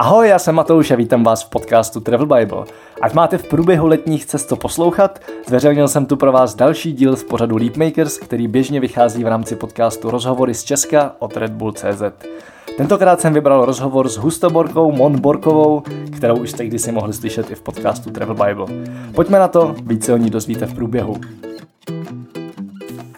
Ahoj, já jsem Matouš a vítám vás v podcastu Travel Bible. Ať máte v průběhu letních cest to poslouchat, zveřejnil jsem tu pro vás další díl z pořadu Leapmakers, který běžně vychází v rámci podcastu Rozhovory z Česka od Red Bull CZ. Tentokrát jsem vybral rozhovor s Hustoborkou Mon Borkovou, kterou už jste kdysi mohli slyšet i v podcastu Travel Bible. Pojďme na to, více o ní dozvíte v průběhu.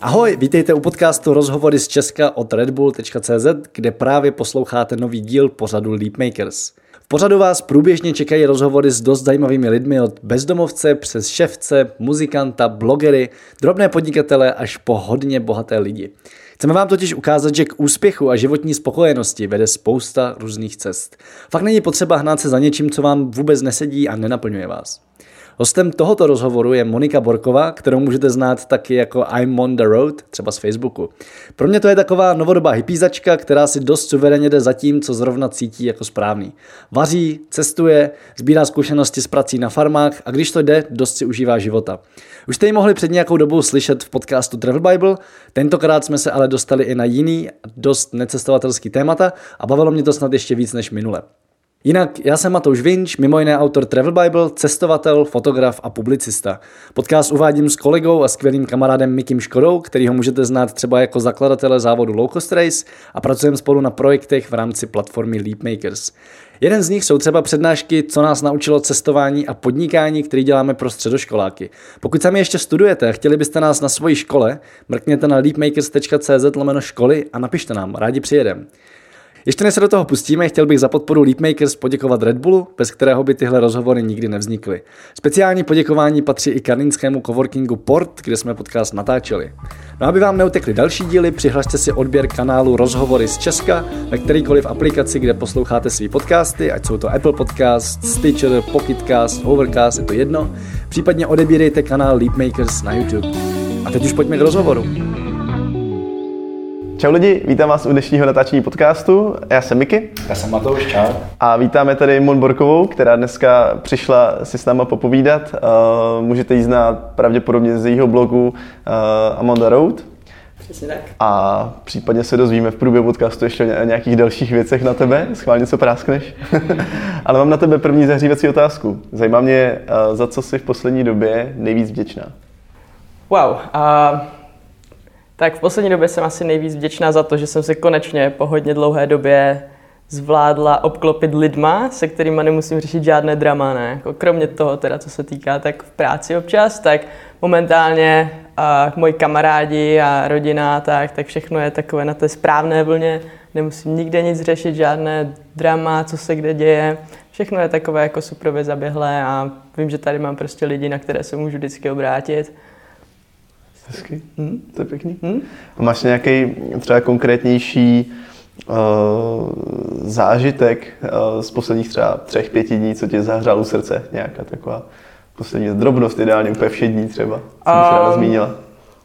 Ahoj, vítejte u podcastu Rozhovory z Česka od redbull.cz, kde právě posloucháte nový díl pořadu Leapmakers. V pořadu vás průběžně čekají rozhovory s dost zajímavými lidmi od bezdomovce přes ševce, muzikanta, blogery, drobné podnikatele až po hodně bohaté lidi. Chceme vám totiž ukázat, že k úspěchu a životní spokojenosti vede spousta různých cest. Fakt není potřeba hnát se za něčím, co vám vůbec nesedí a nenaplňuje vás. Hostem tohoto rozhovoru je Monika Borková, kterou můžete znát taky jako I'm on the road, třeba z Facebooku. Pro mě to je taková novodobá hypízačka, která si dost suverénně jde za tím, co zrovna cítí jako správný. Vaří, cestuje, sbírá zkušenosti s prací na farmách a když to jde, dost si užívá života. Už jste ji mohli před nějakou dobou slyšet v podcastu Travel Bible, tentokrát jsme se ale dostali i na jiný, dost necestovatelský témata a bavilo mě to snad ještě víc než minule. Jinak já jsem Matouš Vinč, mimo jiné autor Travel Bible, cestovatel, fotograf a publicista. Podcast uvádím s kolegou a skvělým kamarádem Mikim Škodou, který ho můžete znát třeba jako zakladatele závodu Low Cost Race a pracujeme spolu na projektech v rámci platformy Leapmakers. Jeden z nich jsou třeba přednášky, co nás naučilo cestování a podnikání, který děláme pro středoškoláky. Pokud sami ještě studujete a chtěli byste nás na svoji škole, mrkněte na leapmakers.cz lomeno školy a napište nám, rádi přijedem. Ještě než se do toho pustíme, chtěl bych za podporu Leapmakers poděkovat Red Bullu, bez kterého by tyhle rozhovory nikdy nevznikly. Speciální poděkování patří i karlínskému coworkingu Port, kde jsme podcast natáčeli. No aby vám neutekly další díly, přihlašte si odběr kanálu Rozhovory z Česka ve kterýkoliv aplikaci, kde posloucháte svý podcasty, ať jsou to Apple Podcast, Stitcher, Pocketcast, Overcast, je to jedno. Případně odebírejte kanál Leapmakers na YouTube. A teď už pojďme k rozhovoru. Čau lidi, vítám vás u dnešního natáčení podcastu. Já jsem Miky. Já jsem Matouš, čau. A vítáme tady Mon Borkovou, která dneska přišla si s náma popovídat. Uh, můžete ji znát pravděpodobně z jejího blogu uh, Amanda Road. Přesně tak. A případně se dozvíme v průběhu podcastu ještě o nějakých dalších věcech na tebe. Schválně co práskneš. Ale mám na tebe první zahřívací otázku. Zajímá mě, uh, za co jsi v poslední době nejvíc vděčná. Wow. Uh... Tak v poslední době jsem asi nejvíc vděčná za to, že jsem se konečně po hodně dlouhé době zvládla obklopit lidma, se kterými nemusím řešit žádné drama, ne? Jako kromě toho, teda, co se týká tak v práci občas, tak momentálně a moji kamarádi a rodina, tak, tak všechno je takové na té správné vlně. Nemusím nikde nic řešit, žádné drama, co se kde děje. Všechno je takové jako super zaběhlé a vím, že tady mám prostě lidi, na které se můžu vždycky obrátit. Hezky, hmm, to je pěkný. Hmm? A máš nějaký třeba konkrétnější uh, zážitek uh, z posledních třeba třech, pěti dní, co tě zahřál u srdce? Nějaká taková poslední drobnost, ideálně úplně vše dní třeba, co um, ráda zmínila.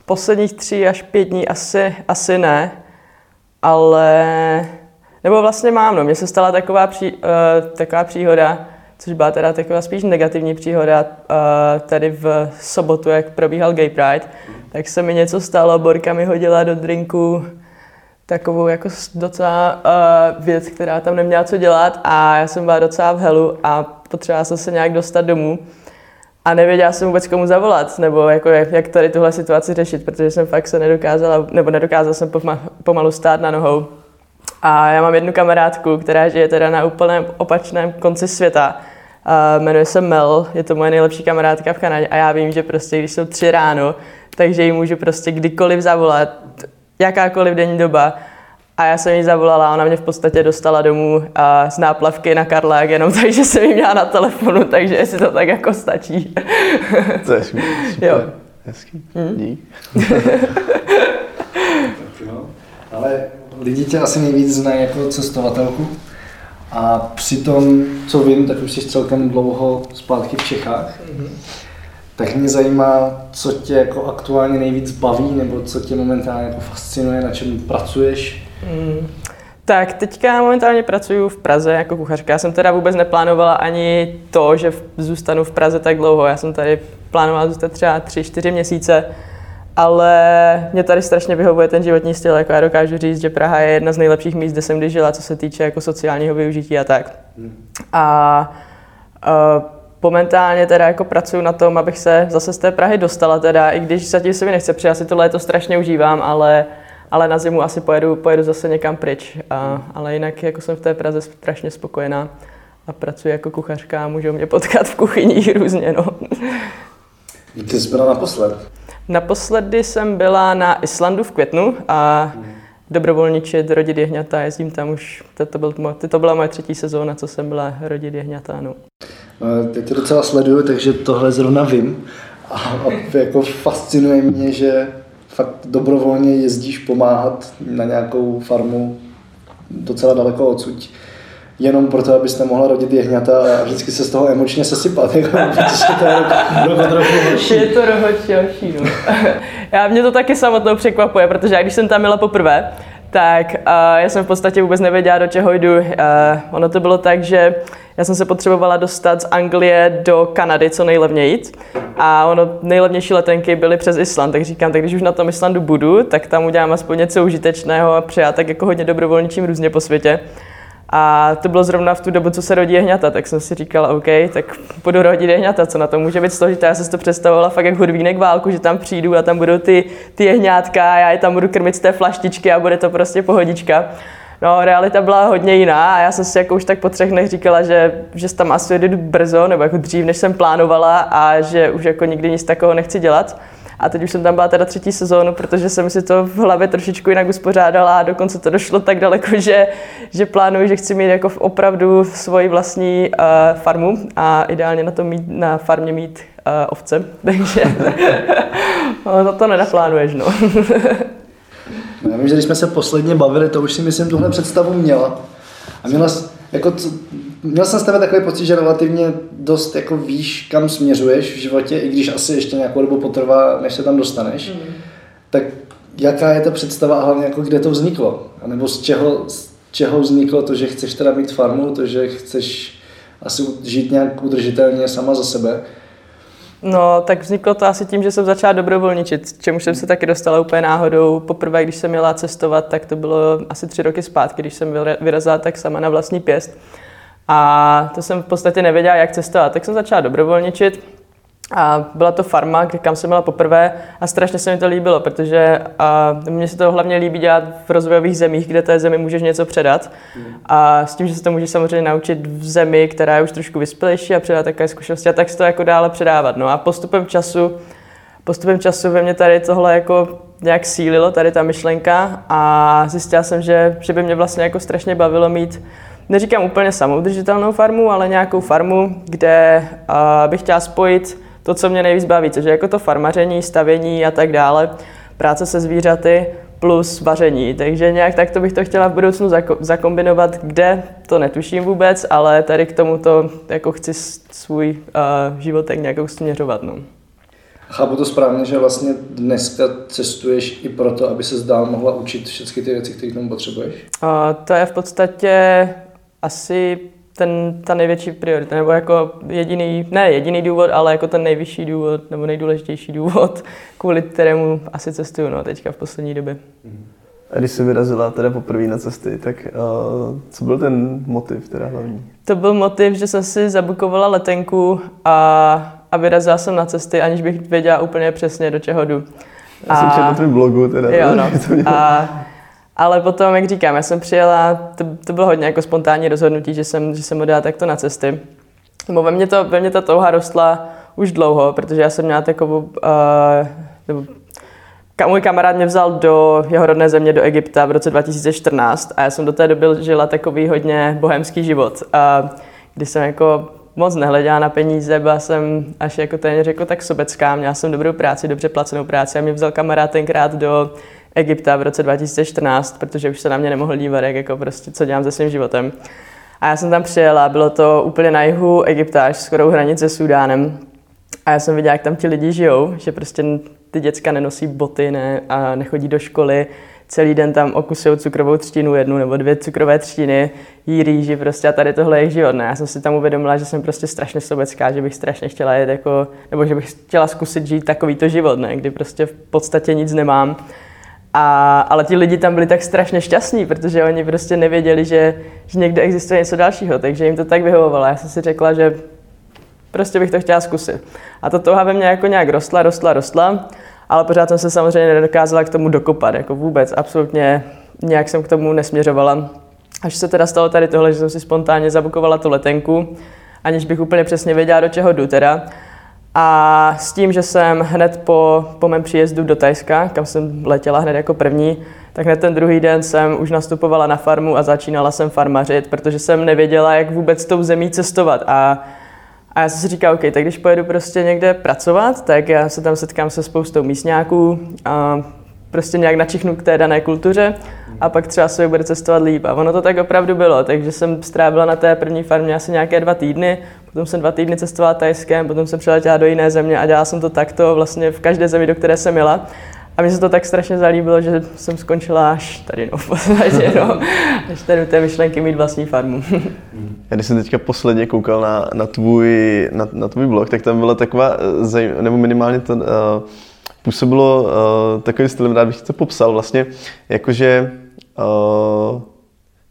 Posledních tři až pět dní asi, asi ne, ale... Nebo vlastně mám, no. Mně se stala taková, pří, uh, taková příhoda, což byla teda taková spíš negativní příhoda uh, tady v sobotu, jak probíhal Gay Pride, tak se mi něco stalo, Borka mi hodila do drinku takovou jako docela uh, věc, která tam neměla co dělat a já jsem byla docela v helu a potřebovala jsem se nějak dostat domů a nevěděla jsem vůbec komu zavolat, nebo jako jak, jak tady tuhle situaci řešit, protože jsem fakt se nedokázala, nebo nedokázala jsem pomalu stát na nohou. A já mám jednu kamarádku, která žije teda na úplném opačném konci světa. Uh, jmenuje se Mel, je to moje nejlepší kamarádka v Kanadě a já vím, že prostě když jsou tři ráno, takže ji můžu prostě kdykoliv zavolat, jakákoliv denní doba. A já jsem jí zavolala a ona mě v podstatě dostala domů a z náplavky na Karlák jenom takže jsem jí měla na telefonu, takže jestli to tak jako stačí. To je super. Jo. Hezký. Hmm? Dík. Ale lidi tě asi nejvíc znají jako cestovatelku. A přitom, co vím, tak už jsi celkem dlouho zpátky v Čechách. Mm-hmm. Tak mě zajímá, co tě jako aktuálně nejvíc baví, nebo co tě momentálně jako fascinuje, na čem pracuješ? Mm. Tak teďka momentálně pracuji v Praze jako kuchařka. Já jsem teda vůbec neplánovala ani to, že zůstanu v Praze tak dlouho. Já jsem tady plánovala zůstat třeba 3-4 měsíce, ale mě tady strašně vyhovuje ten životní styl, jako já dokážu říct, že Praha je jedna z nejlepších míst, kde jsem kdy žila, co se týče jako sociálního využití a tak. A uh, momentálně teda jako pracuji na tom, abych se zase z té Prahy dostala teda, i když zatím se mi nechce přijít, asi to léto strašně užívám, ale, ale na zimu asi pojedu, pojedu zase někam pryč. A, ale jinak jako jsem v té Praze strašně spokojená a pracuji jako kuchařka a můžou mě potkat v kuchyni různě, no. Ty jsi byla naposled? Naposledy jsem byla na Islandu v květnu a dobrovolničit, rodit jehňata, jezdím tam už, to, byl, to byla moje třetí sezóna, co jsem byla rodit jehňata. No. Teď to docela sleduju, takže tohle zrovna vím a, a jako fascinuje mě, že fakt dobrovolně jezdíš pomáhat na nějakou farmu docela daleko odsud jenom proto, abyste mohla rodit jehňata a vždycky se z toho emočně sesypat, jako, to je rok, rok Je to rohočí, no. Já mě to taky samotnou překvapuje, protože já když jsem tam měla poprvé, tak uh, já jsem v podstatě vůbec nevěděla, do čeho jdu. Uh, ono to bylo tak, že já jsem se potřebovala dostat z Anglie do Kanady co nejlevněji a ono nejlevnější letenky byly přes Island, tak říkám, tak když už na tom Islandu budu, tak tam udělám aspoň něco užitečného a přijat tak jako hodně dobrovolničím různě po světě. A to bylo zrovna v tu dobu, co se rodí jehňata, tak jsem si říkala, OK, tak budu rodit jehňata, co na to může být složité. Já jsem si to představovala fakt jak hudvínek válku, že tam přijdu a tam budou ty, ty jehňátka a já je tam budu krmit z té flaštičky a bude to prostě pohodička. No, realita byla hodně jiná a já jsem si jako už tak po třech dnech říkala, že, že tam asi jdu brzo, nebo jako dřív, než jsem plánovala a že už jako nikdy nic takového nechci dělat. A teď už jsem tam byla teda třetí sezónu, protože jsem si to v hlavě trošičku jinak uspořádala a dokonce to došlo tak daleko, že, že plánuji, že chci mít jako opravdu svoji vlastní uh, farmu a ideálně na, to mít, na farmě mít uh, ovce, takže no, to nenaplánuješ, no. no. Já vím, že když jsme se posledně bavili, to už si myslím tuhle představu měla. A měla, jako, měl jsem z tebe takový pocit, že relativně dost jako víš, kam směřuješ v životě, i když asi ještě nějakou dobu potrvá, než se tam dostaneš. Mm. Tak jaká je ta představa a hlavně jako kde to vzniklo? A nebo z čeho, z čeho vzniklo to, že chceš teda mít farmu, to, že chceš asi žít nějak udržitelně sama za sebe? No, tak vzniklo to asi tím, že jsem začala dobrovolničit, čemu jsem se taky dostala úplně náhodou. Poprvé, když jsem měla cestovat, tak to bylo asi tři roky zpátky, když jsem vyrazila tak sama na vlastní pěst. A to jsem v podstatě nevěděla, jak cestovat. Tak jsem začala dobrovolničit a byla to farma, kde kam jsem byla poprvé a strašně se mi to líbilo, protože a mně se to hlavně líbí dělat v rozvojových zemích, kde té zemi můžeš něco předat. A s tím, že se to můžeš samozřejmě naučit v zemi, která je už trošku vyspělejší a předat také zkušenosti a tak se to jako dále předávat. No a postupem času, postupem času ve mně tady tohle jako nějak sílilo, tady ta myšlenka a zjistila jsem, že, že by mě vlastně jako strašně bavilo mít neříkám úplně samoudržitelnou farmu, ale nějakou farmu, kde uh, bych chtěla spojit to, co mě nejvíc baví, což je jako to farmaření, stavění a tak dále, práce se zvířaty plus vaření. Takže nějak tak to bych to chtěla v budoucnu zako- zakombinovat, kde to netuším vůbec, ale tady k tomuto jako chci svůj uh, životek nějak směřovat. No. Chápu to správně, že vlastně dneska cestuješ i proto, aby se zdál mohla učit všechny ty věci, které k tomu potřebuješ? Uh, to je v podstatě asi ten, ta největší priorita, nebo jako jediný, ne jediný důvod, ale jako ten nejvyšší důvod, nebo nejdůležitější důvod, kvůli kterému asi cestuju no, teďka v poslední době. A když jsi vyrazila teda poprvé na cesty, tak uh, co byl ten motiv teda hlavní? To byl motiv, že jsem si zabukovala letenku a, a vyrazila jsem na cesty, aniž bych věděla úplně přesně, do čeho jdu. Já a, jsem četl na tvém blogu teda. Jo, no. a, ale potom, jak říkám, já jsem přijela, to, to bylo hodně jako spontánní rozhodnutí, že jsem, že jsem odjela takto na cesty. Nebo ve mně, to, ve ta touha rostla už dlouho, protože já jsem měla takovou, uh, můj kamarád mě vzal do jeho rodné země, do Egypta v roce 2014 a já jsem do té doby žila takový hodně bohemský život, uh, kdy jsem jako moc nehleděla na peníze, byla jsem až jako ten řekl tak sobecká, měla jsem dobrou práci, dobře placenou práci a mě vzal kamarád tenkrát do Egypta v roce 2014, protože už se na mě nemohl dívat, jak jako prostě, co dělám se svým životem. A já jsem tam přijela, bylo to úplně na jihu Egypta, až skoro hranice s Sudánem. A já jsem viděla, jak tam ti lidi žijou, že prostě ty děcka nenosí boty ne, a nechodí do školy, celý den tam okusují cukrovou třtinu jednu nebo dvě cukrové třtiny, jí rýži prostě a tady tohle je život. Ne? Já jsem si tam uvědomila, že jsem prostě strašně sobecká, že bych strašně chtěla jet jako, nebo že bych chtěla zkusit žít takovýto život, ne? kdy prostě v podstatě nic nemám. A, ale ti lidi tam byli tak strašně šťastní, protože oni prostě nevěděli, že, že někde existuje něco dalšího, takže jim to tak vyhovovalo. Já jsem si řekla, že prostě bych to chtěla zkusit. A ta touha ve mně jako nějak rostla, rostla, rostla, ale pořád jsem se samozřejmě nedokázala k tomu dokopat, jako vůbec, absolutně nějak jsem k tomu nesměřovala. Až se teda stalo tady tohle, že jsem si spontánně zabukovala tu letenku, aniž bych úplně přesně věděla, do čeho jdu teda. A s tím, že jsem hned po, po mém příjezdu do Tajska, kam jsem letěla hned jako první, tak hned ten druhý den jsem už nastupovala na farmu a začínala jsem farmařit, protože jsem nevěděla, jak vůbec tou zemí cestovat. A, a já jsem si říkal, OK, tak když pojedu prostě někde pracovat, tak já se tam setkám se spoustou místňáků a prostě nějak načichnu k té dané kultuře a pak třeba se bude cestovat líp. A ono to tak opravdu bylo, takže jsem strávila na té první farmě asi nějaké dva týdny, potom jsem dva týdny cestovala tajskem, potom jsem přiletěla do jiné země a dělala jsem to takto vlastně v každé zemi, do které jsem jela. A mně se to tak strašně zalíbilo, že jsem skončila až tady, no, v podstatě, no, až tady té myšlenky mít vlastní farmu. Já když jsem teďka posledně koukal na, na, tvůj, na, na tvůj blog, tak tam byla taková, eh, nebo minimálně to uh, působilo uh, takovým stylem, rád bych to popsal vlastně, jakože uh,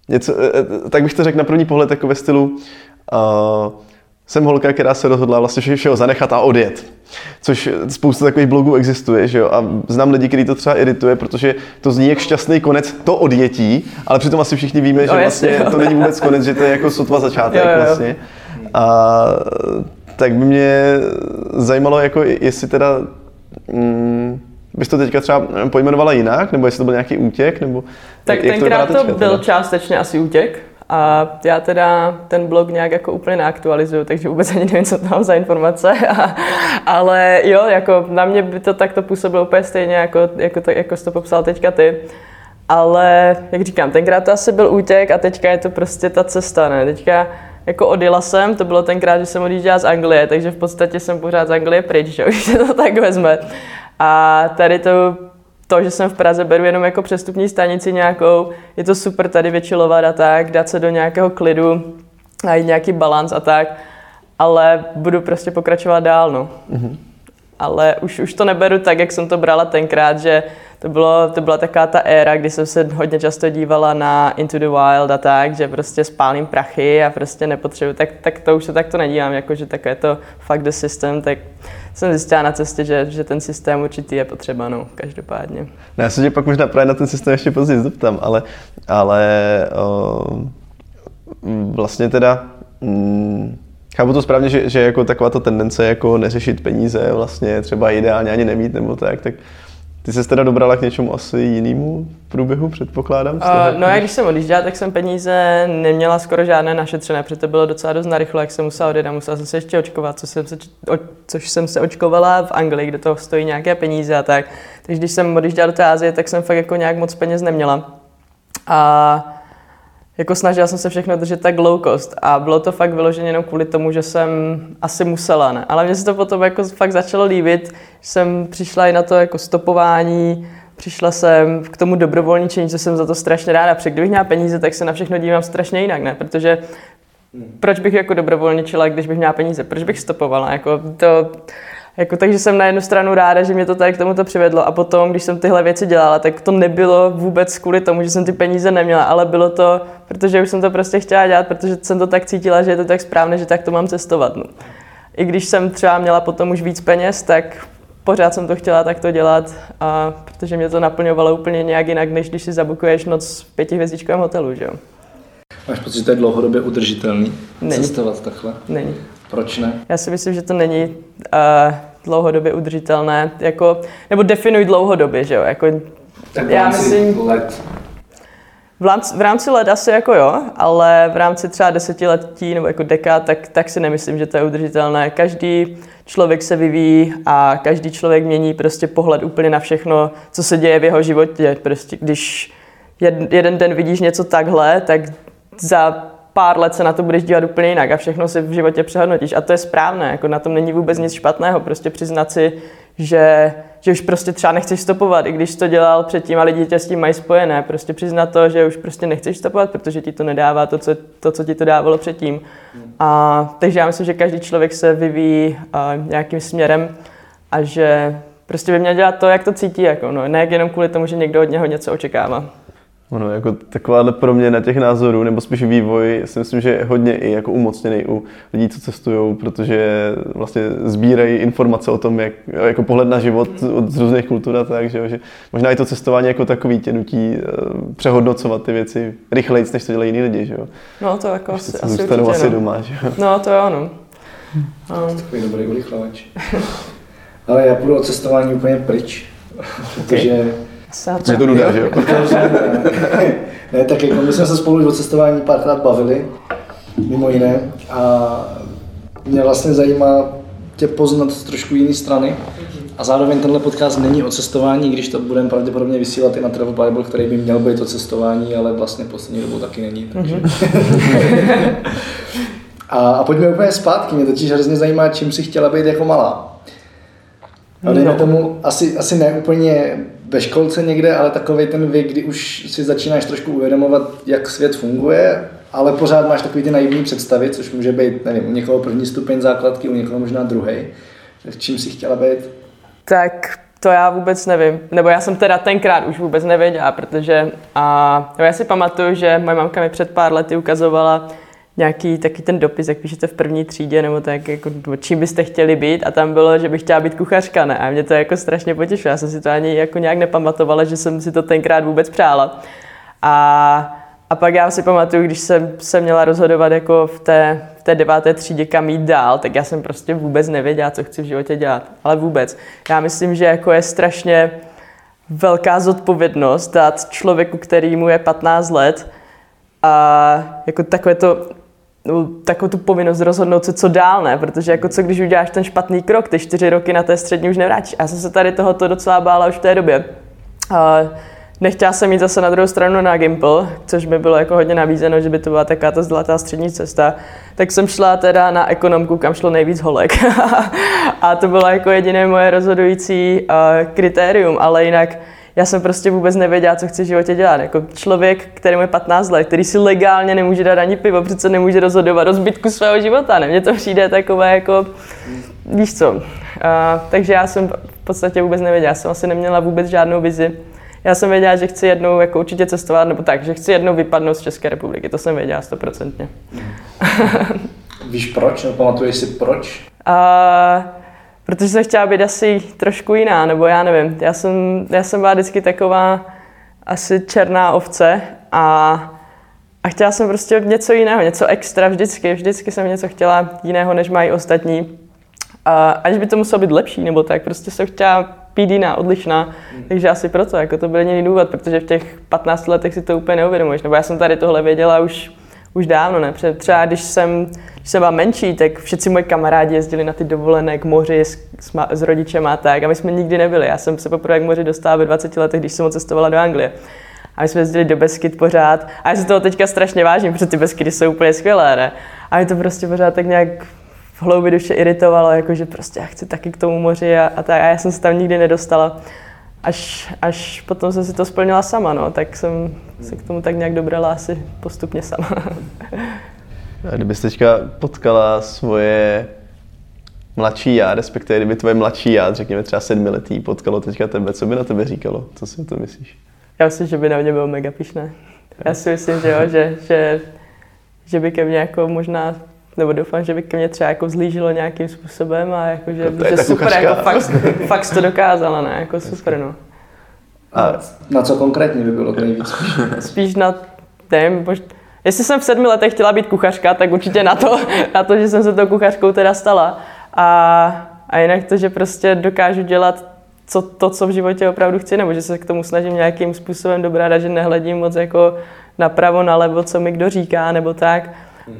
něco, uh, tak bych to řekl na první pohled jako ve stylu uh, jsem holka, která se rozhodla vlastně všeho zanechat a odjet. Což spousta takových blogů existuje, že jo? A znám lidi, kteří to třeba irituje, protože to zní jak šťastný konec to odjetí, ale přitom asi všichni víme, že no, vlastně to není vůbec konec, že to je jako sotva začátek jo, jo. vlastně. A tak by mě zajímalo, jako jestli teda mm, bys to teďka třeba pojmenovala jinak, nebo jestli to byl nějaký útěk, nebo Tak jak tenkrát to, to byl teda? částečně asi útěk, a já teda ten blog nějak jako úplně neaktualizuju, takže vůbec ani nevím, co tam za informace. A, ale jo, jako na mě by to takto působilo úplně stejně, jako, jako, to, jako jsi to popsal teďka ty. Ale, jak říkám, tenkrát to asi byl útěk a teďka je to prostě ta cesta, ne? Teďka jako odjela jsem, to bylo tenkrát, že jsem odjížděla z Anglie, takže v podstatě jsem pořád z Anglie pryč, že už se to tak vezme. A tady to to, že jsem v Praze, beru jenom jako přestupní stanici nějakou, je to super tady vyčilovat a tak, dát se do nějakého klidu, najít nějaký balans a tak, ale budu prostě pokračovat dál, no. Mm-hmm. Ale už, už to neberu tak, jak jsem to brala tenkrát, že to, bylo, to byla taková ta éra, kdy jsem se hodně často dívala na Into the Wild a tak, že prostě spálím prachy a prostě nepotřebuji, tak, tak to už se takto nedívám, jako že takové to fuck the system, tak jsem zjistila na cestě, že, že ten systém určitý je potřeba, no, každopádně. No, já se tě pak možná právě na ten systém ještě později zeptám, ale, ale o, vlastně teda, mm, chápu to správně, že, že jako taková ta tendence jako neřešit peníze vlastně třeba ideálně ani nemít nebo tak, tak ty jsi teda dobrala k něčemu asi jinému průběhu, předpokládám? Uh, no já když jsem odjížděla, tak jsem peníze neměla skoro žádné našetřené, protože to bylo docela dost narychlo, jak jsem musela odjet a musela jsem se ještě očkovat, co jsem se, o, což jsem se očkovala v Anglii, kde to stojí nějaké peníze a tak. Takže když jsem odjížděla do té Azie, tak jsem fakt jako nějak moc peněz neměla. A jako snažila jsem se všechno držet tak low cost a bylo to fakt vyloženě jenom kvůli tomu, že jsem asi musela, ne? Ale mně se to potom jako fakt začalo líbit, že jsem přišla i na to jako stopování, přišla jsem k tomu dobrovolničení, co jsem za to strašně ráda, protože kdybych měla peníze, tak se na všechno dívám strašně jinak, ne? Protože proč bych jako dobrovolničila, když bych měla peníze? Proč bych stopovala? Jako to, jako, takže jsem na jednu stranu ráda, že mě to tady k tomuto přivedlo a potom, když jsem tyhle věci dělala, tak to nebylo vůbec kvůli tomu, že jsem ty peníze neměla, ale bylo to, protože už jsem to prostě chtěla dělat, protože jsem to tak cítila, že je to tak správné, že tak to mám cestovat. No. I když jsem třeba měla potom už víc peněz, tak pořád jsem to chtěla takto dělat, a protože mě to naplňovalo úplně nějak jinak, než když si zabukuješ noc v pětihvězdičkovém hotelu, že jo. Máš pocit, že to je dlouhodobě udržitelný není. cestovat takhle? Není. Proč ne? Já si myslím, že to není uh, dlouhodobě udržitelné, jako, nebo definuj dlouhodobě, že jo, jako, tak já myslím, let. V rámci, v rámci let asi jako jo, ale v rámci třeba desetiletí nebo jako dekád, tak, tak si nemyslím, že to je udržitelné. Každý člověk se vyvíjí a každý člověk mění prostě pohled úplně na všechno, co se děje v jeho životě. Prostě když jeden den vidíš něco takhle, tak za pár let se na to budeš dívat úplně jinak a všechno si v životě přehodnotíš. A to je správné, jako na tom není vůbec nic špatného, prostě přiznat si, že, že už prostě třeba nechceš stopovat, i když to dělal předtím a lidi tě s tím mají spojené. Prostě přiznat to, že už prostě nechceš stopovat, protože ti to nedává to, co, to, co ti to dávalo předtím. A, takže já myslím, že každý člověk se vyvíjí uh, nějakým směrem a že prostě by měl dělat to, jak to cítí, jako, no, ne jenom kvůli tomu, že někdo od něho něco očekává. Ono, jako takováhle proměna těch názorů, nebo spíš vývoj, si myslím, že je hodně i jako umocněný u lidí, co cestují, protože vlastně sbírají informace o tom, jak, jako pohled na život od z různých kultur a tak, že, že možná i to cestování jako takový tě nutí uh, přehodnocovat ty věci rychleji, než to dělají jiní lidi, že jo. No to jako asi, asi zůstanou určitě, asi no. doma, že jo. No to jo, no. Um. Takový dobrý urychlovač. Ale já půjdu od cestování úplně pryč, protože je to nuda, že jo? ne, tak jako my jsme se spolu už o cestování párkrát bavili, mimo jiné, a mě vlastně zajímá tě poznat z trošku jiné strany. A zároveň tenhle podcast není o cestování, když to budeme pravděpodobně vysílat i na Travel Bible, který by měl být o cestování, ale vlastně poslední dobou taky není. Takže. Mm-hmm. a, a pojďme úplně zpátky, mě totiž hrozně zajímá, čím si chtěla být jako malá. No, dejme tomu, asi, asi ne úplně ve školce někde, ale takový ten věk, kdy už si začínáš trošku uvědomovat, jak svět funguje, ale pořád máš takový ty naivní představy, což může být, nevím, u někoho první stupeň základky, u někoho možná druhý. Čím si chtěla být? Tak to já vůbec nevím. Nebo já jsem teda tenkrát už vůbec nevěděla, protože a, já si pamatuju, že moje mamka mi před pár lety ukazovala nějaký taky ten dopis, jak píšete v první třídě, nebo tak, jako, čím byste chtěli být a tam bylo, že bych chtěla být kuchařka, ne? A mě to jako strašně potěšilo. Já jsem si to ani jako nějak nepamatovala, že jsem si to tenkrát vůbec přála. A, a pak já si pamatuju, když jsem se měla rozhodovat jako v té, v té deváté třídě, kam jít dál, tak já jsem prostě vůbec nevěděla, co chci v životě dělat. Ale vůbec. Já myslím, že jako je strašně velká zodpovědnost dát člověku, který mu je 15 let, a jako takové to no, takovou tu povinnost rozhodnout se, co dál, ne? Protože jako co, když uděláš ten špatný krok, ty čtyři roky na té střední už nevrátíš. A já jsem se tady tohoto docela bála už v té době. A nechtěla jsem jít zase na druhou stranu na Gimple, což mi bylo jako hodně nabízeno, že by to byla taková ta zlatá střední cesta. Tak jsem šla teda na ekonomku, kam šlo nejvíc holek. a to bylo jako jediné moje rozhodující uh, kritérium, ale jinak já jsem prostě vůbec nevěděla, co chci v životě dělat. Jako člověk, který má 15 let, který si legálně nemůže dát ani pivo, přece nemůže rozhodovat o zbytku svého života. Ne? Mně to přijde takové jako, víš co. Uh, takže já jsem v podstatě vůbec nevěděla, já jsem asi neměla vůbec žádnou vizi. Já jsem věděla, že chci jednou jako určitě cestovat, nebo tak, že chci jednou vypadnout z České republiky, to jsem věděla stoprocentně. Víš proč, nebo pamatuješ si proč? Uh, protože jsem chtěla být asi trošku jiná, nebo já nevím. Já jsem, já jsem byla vždycky taková asi černá ovce a, a chtěla jsem prostě něco jiného, něco extra vždycky. Vždycky jsem něco chtěla jiného, než mají ostatní. A, ať by to muselo být lepší, nebo tak, prostě jsem chtěla být jiná, odlišná. Hmm. Takže asi proto, jako to byl jediný důvod, protože v těch 15 letech si to úplně neuvědomuješ. Nebo já jsem tady tohle věděla už už dávno, ne? Protože třeba když jsem, když jsem byla menší, tak všichni moji kamarádi jezdili na ty dovolené k moři s, s, s rodičem a tak a my jsme nikdy nebyli. Já jsem se poprvé k moři dostala ve 20 letech, když jsem cestovala do Anglie. A my jsme jezdili do Beskyt pořád. A já si toho teďka strašně vážím, protože ty Beskydy jsou úplně skvělé, ne? A mě to prostě pořád tak nějak v hloubi duše iritovalo, jakože prostě já chci taky k tomu moři a, a tak. A já jsem se tam nikdy nedostala až, až potom jsem si to splnila sama, no, tak jsem se k tomu tak nějak dobrala asi postupně sama. A kdybyste teďka potkala svoje mladší já, respektive kdyby tvoje mladší já, řekněme třeba sedmiletý, potkalo teďka tebe, co by na tebe říkalo? Co si o to myslíš? Já myslím, že by na mě bylo mega pišné. Já si myslím, že jo, že, že, že by ke mně jako možná nebo doufám, že by ke mně třeba jako zlížilo nějakým způsobem a jako, že, no že super, jako fakt, fakt to dokázala, ne, jako super, no. A na co konkrétně by bylo nejvíc? Spíš na, nevím, mož... jestli jsem v sedmi letech chtěla být kuchařka, tak určitě na to, na to, že jsem se tou kuchařkou teda stala. A, a jinak to, že prostě dokážu dělat co, to, co v životě opravdu chci, nebo že se k tomu snažím nějakým způsobem dobrá, že nehledím moc jako napravo, nalevo, co mi kdo říká, nebo tak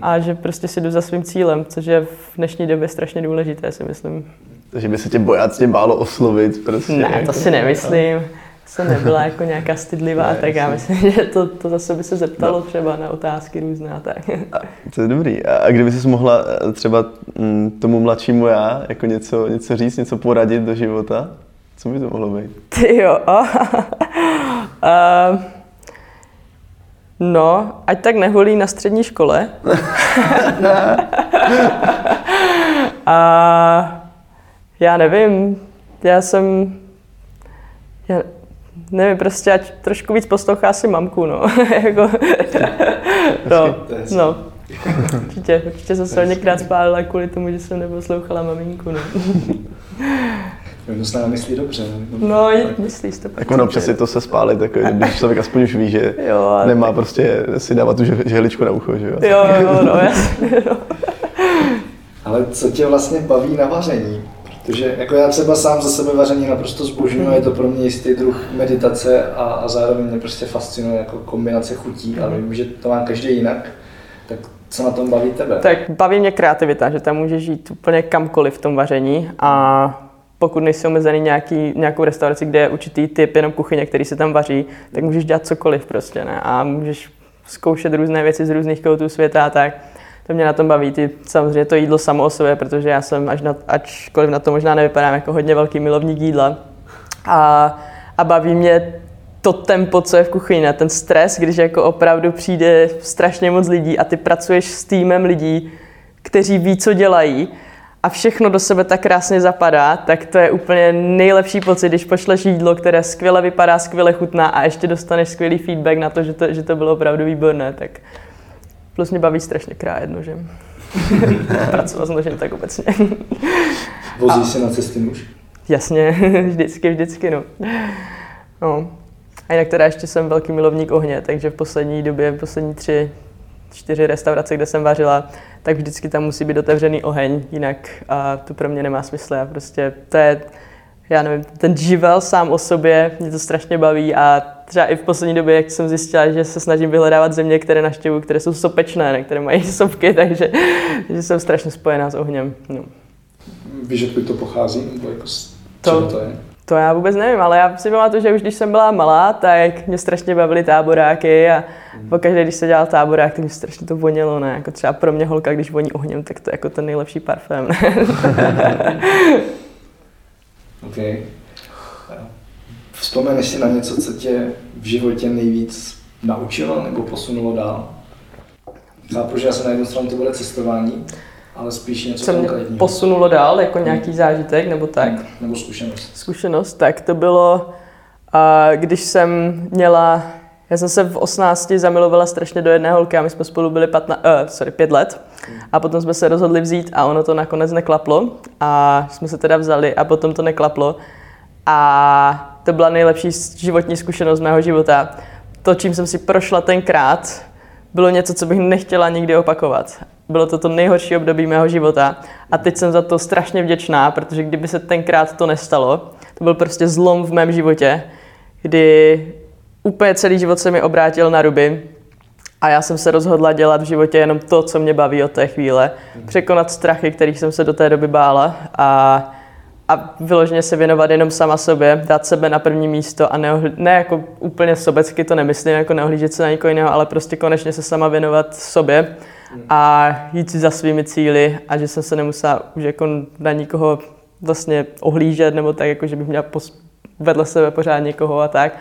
a že prostě si jdu za svým cílem, což je v dnešní době strašně důležité, si myslím. Takže by se tě bojácně bálo oslovit prostě. Ne, to si nemyslím. jsem nebyla jako nějaká stydlivá, ne, tak já myslím, že to, to zase by se zeptalo no. třeba na otázky různé a tak. A, to je dobrý. A kdyby jsi mohla eh, třeba mm, tomu mladšímu já jako něco, něco říct, něco poradit do života, co by to mohlo být? Ty jo. uh, no, ať tak neholí na střední škole. a já nevím, já jsem, já, nevím, prostě ať trošku víc poslouchá si mamku, no. jako, no, no. Určitě, určitě jsem se hodněkrát spálila kvůli tomu, že jsem neposlouchala maminku, no. To se myslí dobře. Ne? No, myslíš to. Jako no, přesně to se spálit, jako, když člověk aspoň už ví, že jo, nemá tak... prostě si dávat tu žehličku na ucho, že jo? Jo, jo, no, jasně, no. Ale co tě vlastně baví na vaření? Protože jako já třeba sám za sebe vaření naprosto zbožňuji, je to pro mě jistý druh meditace a, a zároveň mě prostě fascinuje jako kombinace chutí, ale vím, že to má každý jinak. Tak co na tom baví tebe? Tak baví mě kreativita, že tam může žít úplně kamkoliv v tom vaření a pokud nejsi omezený nějaký, nějakou restauraci, kde je určitý typ jenom kuchyně, který se tam vaří, tak můžeš dělat cokoliv prostě, ne? A můžeš zkoušet různé věci z různých koutů světa a tak to mě na tom baví. Ty, samozřejmě to jídlo samo o sobě, protože já jsem, až na, ačkoliv na to možná nevypadám, jako hodně velký milovník jídla. A, a baví mě to tempo, co je v kuchyni, ten stres, když jako opravdu přijde strašně moc lidí a ty pracuješ s týmem lidí, kteří ví, co dělají a všechno do sebe tak krásně zapadá, tak to je úplně nejlepší pocit, když pošleš jídlo, které skvěle vypadá, skvěle chutná a ještě dostaneš skvělý feedback na to, že to, že to bylo opravdu výborné. Tak Plus mě baví strašně krájet nožem. Pracovat s nožem tak obecně. Vozí se na cesty muž? Jasně, vždycky, vždycky, no. no. A jinak teda ještě jsem velký milovník ohně, takže v poslední době, v poslední tři, čtyři restaurace, kde jsem vařila, tak vždycky tam musí být otevřený oheň, jinak a to pro mě nemá smysl. Já prostě, to je, já nevím, ten živel sám o sobě, mě to strašně baví a třeba i v poslední době, jak jsem zjistila, že se snažím vyhledávat země, které naštěvuju, které jsou sopečné, ne, které mají sopky, takže že jsem strašně spojená s ohněm. No. Víš, odkud to pochází? Nebo jako z, to, to je? To já vůbec nevím, ale já si pamatuju, že už když jsem byla malá, tak mě strašně bavily táboráky a mm. pokaždé, když se dělal táborák, tak mě strašně to vonělo, ne? Jako třeba pro mě holka, když voní ohněm, tak to je jako ten nejlepší parfém. okay. Vzpomeneš si na něco, co tě v životě nejvíc naučilo nebo posunulo dál? Chápu, že já se na jednu stranu to bude cestování, ale spíš něco Co mě posunulo dál, jako nějaký hmm. zážitek nebo tak? Hmm. Nebo zkušenost. Zkušenost, tak to bylo, když jsem měla, já jsem se v 18 zamilovala strašně do jedné holky a my jsme spolu byli 15, uh, eh, sorry, 5 let. Hmm. A potom jsme se rozhodli vzít a ono to nakonec neklaplo. A jsme se teda vzali a potom to neklaplo. A to byla nejlepší životní zkušenost mého života. To, čím jsem si prošla tenkrát, bylo něco, co bych nechtěla nikdy opakovat. Bylo to to nejhorší období mého života a teď jsem za to strašně vděčná, protože kdyby se tenkrát to nestalo, to byl prostě zlom v mém životě, kdy úplně celý život se mi obrátil na ruby a já jsem se rozhodla dělat v životě jenom to, co mě baví od té chvíle. Překonat strachy, kterých jsem se do té doby bála a a vyloženě se věnovat jenom sama sobě, dát sebe na první místo a neohlí, ne jako úplně sobecky to nemyslím, jako neohlížet se na někoho jiného, ale prostě konečně se sama věnovat sobě a jít si za svými cíly a že jsem se nemusela už jako na nikoho vlastně ohlížet nebo tak, jako že bych měla pos- vedle sebe pořád někoho a tak.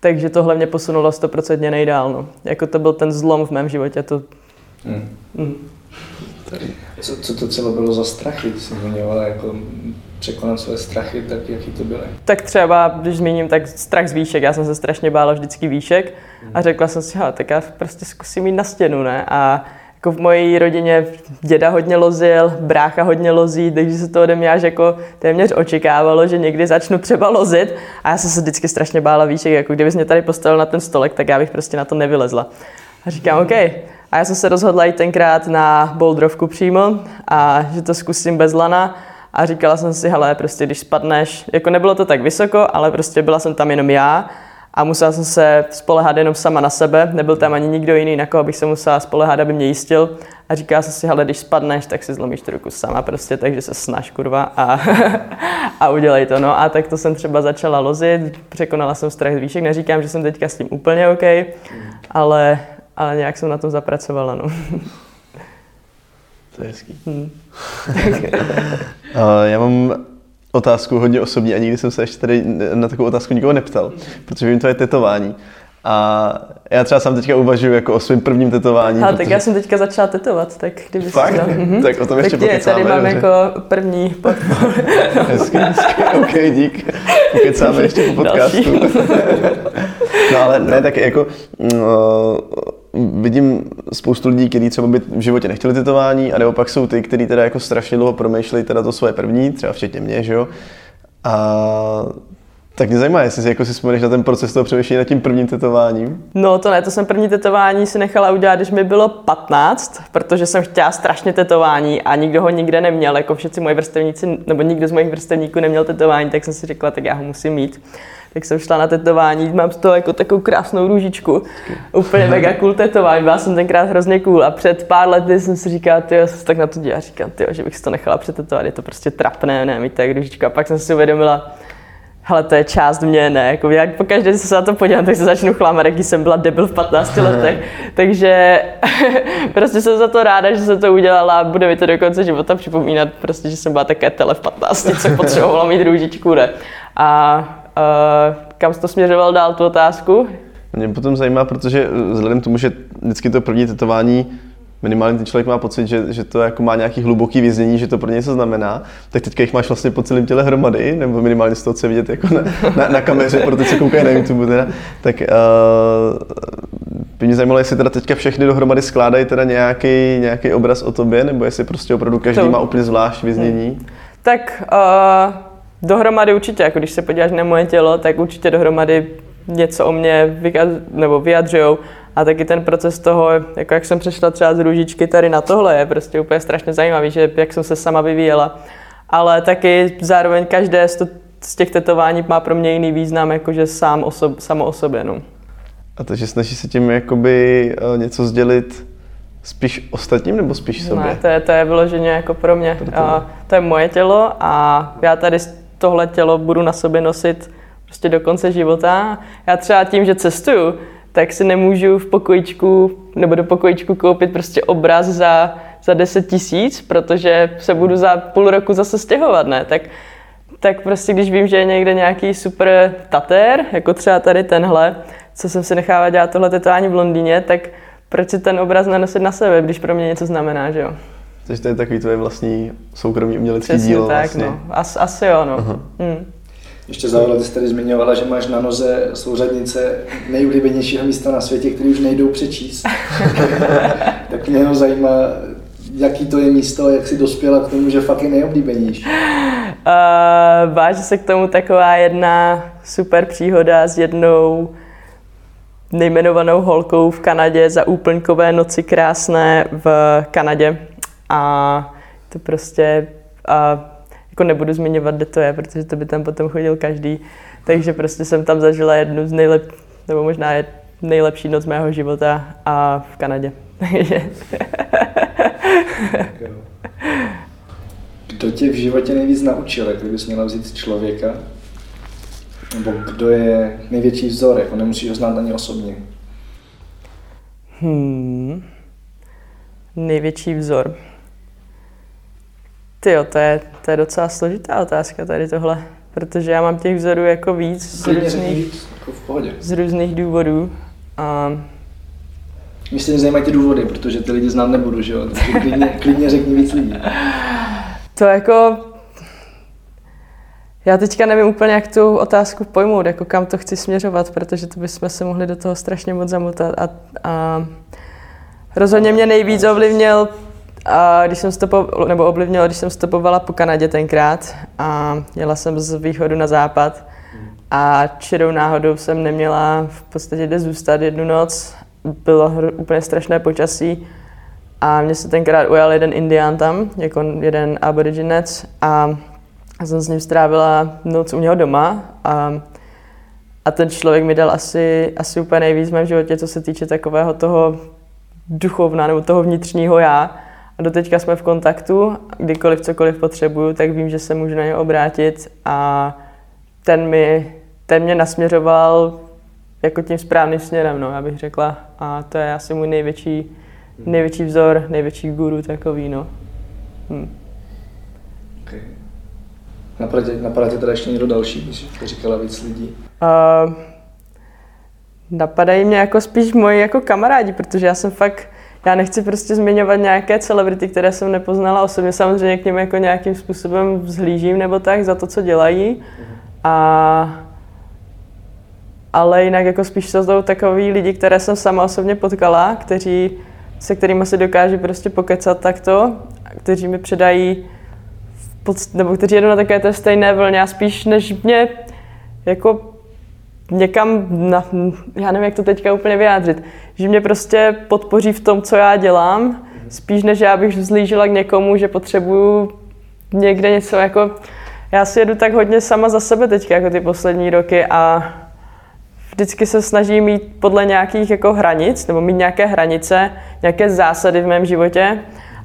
Takže tohle mě posunulo stoprocentně nejdál. No. Jako to byl ten zlom v mém životě. To... Hmm. Hmm. Co, co to třeba bylo za strachy? Jsi zmiňovala jako překonat své strachy, tak jaký to byly? Tak třeba, když zmíním, tak strach z výšek. Já jsem se strašně bála vždycky výšek a řekla jsem si, tak já prostě zkusím jít na stěnu, ne? A jako v mojí rodině děda hodně lozil, brácha hodně lozí, takže se to ode mě až jako téměř očekávalo, že někdy začnu třeba lozit a já jsem se vždycky strašně bála výšek, jako kdybys mě tady postavil na ten stolek, tak já bych prostě na to nevylezla. A říkám, OK. A já jsem se rozhodla jít tenkrát na bouldrovku přímo a že to zkusím bez lana a říkala jsem si, hele, prostě když spadneš, jako nebylo to tak vysoko, ale prostě byla jsem tam jenom já a musela jsem se spolehat jenom sama na sebe, nebyl tam ani nikdo jiný, na koho bych se musela spolehat, aby mě jistil. A říká se si, ale když spadneš, tak si zlomíš tu ruku sama prostě, takže se snaž kurva a, a udělej to. No a tak to jsem třeba začala lozit, překonala jsem strach z výšek, neříkám, že jsem teďka s tím úplně OK, ale, ale nějak jsem na tom zapracovala. No. To je hezký. Hmm. já mám otázku hodně osobní a nikdy jsem se ještě tady na takovou otázku nikoho neptal, protože vím, to je tetování. A já třeba sám teďka uvažuji jako o svém prvním tetování. Ale protože... tak já jsem teďka začala tetovat, tak kdyby Fakt? Dal... Mm-hmm. Tak o tom ještě tak tady mám dobře. jako první hezky, hezky, ok, dík. Pokecáme ještě po podcastu. no ale ne, tak jako no, vidím spoustu lidí, kteří třeba by v životě nechtěli tetování, a nebo pak jsou ty, kteří teda jako strašně dlouho promýšlejí teda to svoje první, třeba včetně mě, že jo. A tak mě zajímá, jestli si, jako si na ten proces toho přemýšlení nad tím prvním tetováním. No to ne, to jsem první tetování si nechala udělat, když mi bylo 15, protože jsem chtěla strašně tetování a nikdo ho nikde neměl, jako všichni moji vrstevníci, nebo nikdo z mojich vrstevníků neměl tetování, tak jsem si řekla, tak já ho musím mít tak jsem šla na tetování, mám z toho jako takovou krásnou růžičku. Úplně mega cool tetování, byla jsem tenkrát hrozně cool a před pár lety jsem si říkala, ty tak na to dělá, říkám, ty že bych si to nechala přetetovat, je to prostě trapné, ne, mít tak růžička. A pak jsem si uvědomila, hele, to je část mě, ne, jako jak pokaždé se na to podívám, tak se začnu chlámat, jaký jsem byla debil v 15 letech, takže prostě jsem za to ráda, že jsem to udělala a bude mi to do konce života připomínat, prostě, že jsem byla také tele v 15, co potřebovala mít růžičku, ne. A kam jsi to směřoval dál, tu otázku? Mě potom zajímá, protože vzhledem k tomu, že vždycky to první tetování minimálně ten člověk má pocit, že, že to jako má nějaký hluboký věznění, že to pro ně něco znamená, tak teďka jich máš vlastně po celém těle hromady, nebo minimálně z toho, co vidět jako na, na, na kameře, pro ty, co koukají na YouTube, teda, tak uh, by mě zajímalo, jestli teda teďka všechny dohromady skládají teda nějaký, nějaký obraz o tobě, nebo jestli prostě opravdu každý to... má úplně zvlášť věznění. Hmm. Tak uh, dohromady určitě, jako když se podíváš na moje tělo, tak určitě dohromady něco o mě nebo vyjadřují. A taky ten proces toho, jako jak jsem přešla třeba z růžičky tady na tohle, je prostě úplně strašně zajímavý, že jak jsem se sama vyvíjela. Ale taky zároveň každé z, to, z těch tetování má pro mě jiný význam, jakože sám osob, samo o sobě. No. A takže snaží se tím jakoby eh, něco sdělit spíš ostatním nebo spíš sobě? Ne, to je, to je vyloženě jako pro mě. Pro a, to je moje tělo a já tady tohle tělo budu na sobě nosit prostě do konce života. Já třeba tím, že cestuju, tak si nemůžu v pokojičku nebo do pokojičku koupit prostě obraz za, za 10 tisíc, protože se budu za půl roku zase stěhovat, ne? Tak, tak prostě když vím, že je někde nějaký super tater, jako třeba tady tenhle, co jsem si nechávala dělat tohle tetování v Londýně, tak proč si ten obraz nenosit na sebe, když pro mě něco znamená, že jo? Takže to je takový tvoje vlastní soukromý umělecký Přesně dílo. tak, vlastně. no. As, asi jo, no. Hmm. Ještě závěr, ty jsi tady zmiňovala, že máš na noze souřadnice nejoblíbenějšího místa na světě, který už nejdou přečíst. tak mě jenom zajímá, jaký to je místo, jak jsi dospěla k tomu, že fakt je nejoblíbenější. Uh, váže se k tomu taková jedna super příhoda s jednou nejmenovanou holkou v Kanadě za úplňkové noci krásné v Kanadě a to prostě a jako nebudu zmiňovat, kde to je, protože to by tam potom chodil každý. Takže prostě jsem tam zažila jednu z nejlep, nebo možná je nejlepší noc mého života a v Kanadě. Kdo tě v životě nejvíc naučil, jak bys měla vzít člověka? Nebo kdo je největší vzor, jako nemusíš ho znát ani osobně? Hmm. Největší vzor. Ty jo, to je, to je docela složitá otázka tady tohle, protože já mám těch vzorů jako víc z různých, jako v pohodě. z různých důvodů. A... Mě stejně zajímají ty důvody, protože ty lidi znát nebudu, že jo? Takže klidně, klidně řekni víc lidí. To jako... Já teďka nevím úplně, jak tu otázku pojmout, jako kam to chci směřovat, protože to bychom se mohli do toho strašně moc zamotat. A, a rozhodně mě nejvíc ovlivnil a když jsem stopovala, nebo ovlivnila, když jsem stopovala po Kanadě tenkrát a jela jsem z východu na západ a čirou náhodou jsem neměla v podstatě kde zůstat jednu noc. Bylo úplně strašné počasí a mě se tenkrát ujal jeden indián tam, jako jeden aboriginec a jsem s ním strávila noc u něho doma a, a ten člověk mi dal asi, asi úplně nejvíc v mém životě, co se týče takového toho duchovna nebo toho vnitřního já. Doteďka jsme v kontaktu, kdykoliv cokoliv potřebuju, tak vím, že se můžu na ně obrátit a ten, mi, ten mě nasměřoval jako tím správným směrem, no, já bych řekla. A to je asi můj největší, největší vzor, největší guru takový, no. Hm. Okay. Napadá tě, napadá tě teda ještě někdo další, když to říkala víc lidí? Uh, napadají mě jako spíš moji jako kamarádi, protože já jsem fakt, já nechci prostě zmiňovat nějaké celebrity, které jsem nepoznala osobně. Samozřejmě k něm jako nějakým způsobem vzhlížím nebo tak za to, co dělají. A ale jinak jako spíš to jsou takový lidi, které jsem sama osobně potkala, kteří, se kterými si dokážu prostě pokecat takto, kteří mi předají nebo kteří jedou na také té stejné vlně a spíš než mě jako někam, na, já nevím, jak to teďka úplně vyjádřit, že mě prostě podpoří v tom, co já dělám, spíš než já bych vzlížila k někomu, že potřebuju někde něco jako, já si jedu tak hodně sama za sebe teďka, jako ty poslední roky a vždycky se snažím mít podle nějakých jako hranic, nebo mít nějaké hranice, nějaké zásady v mém životě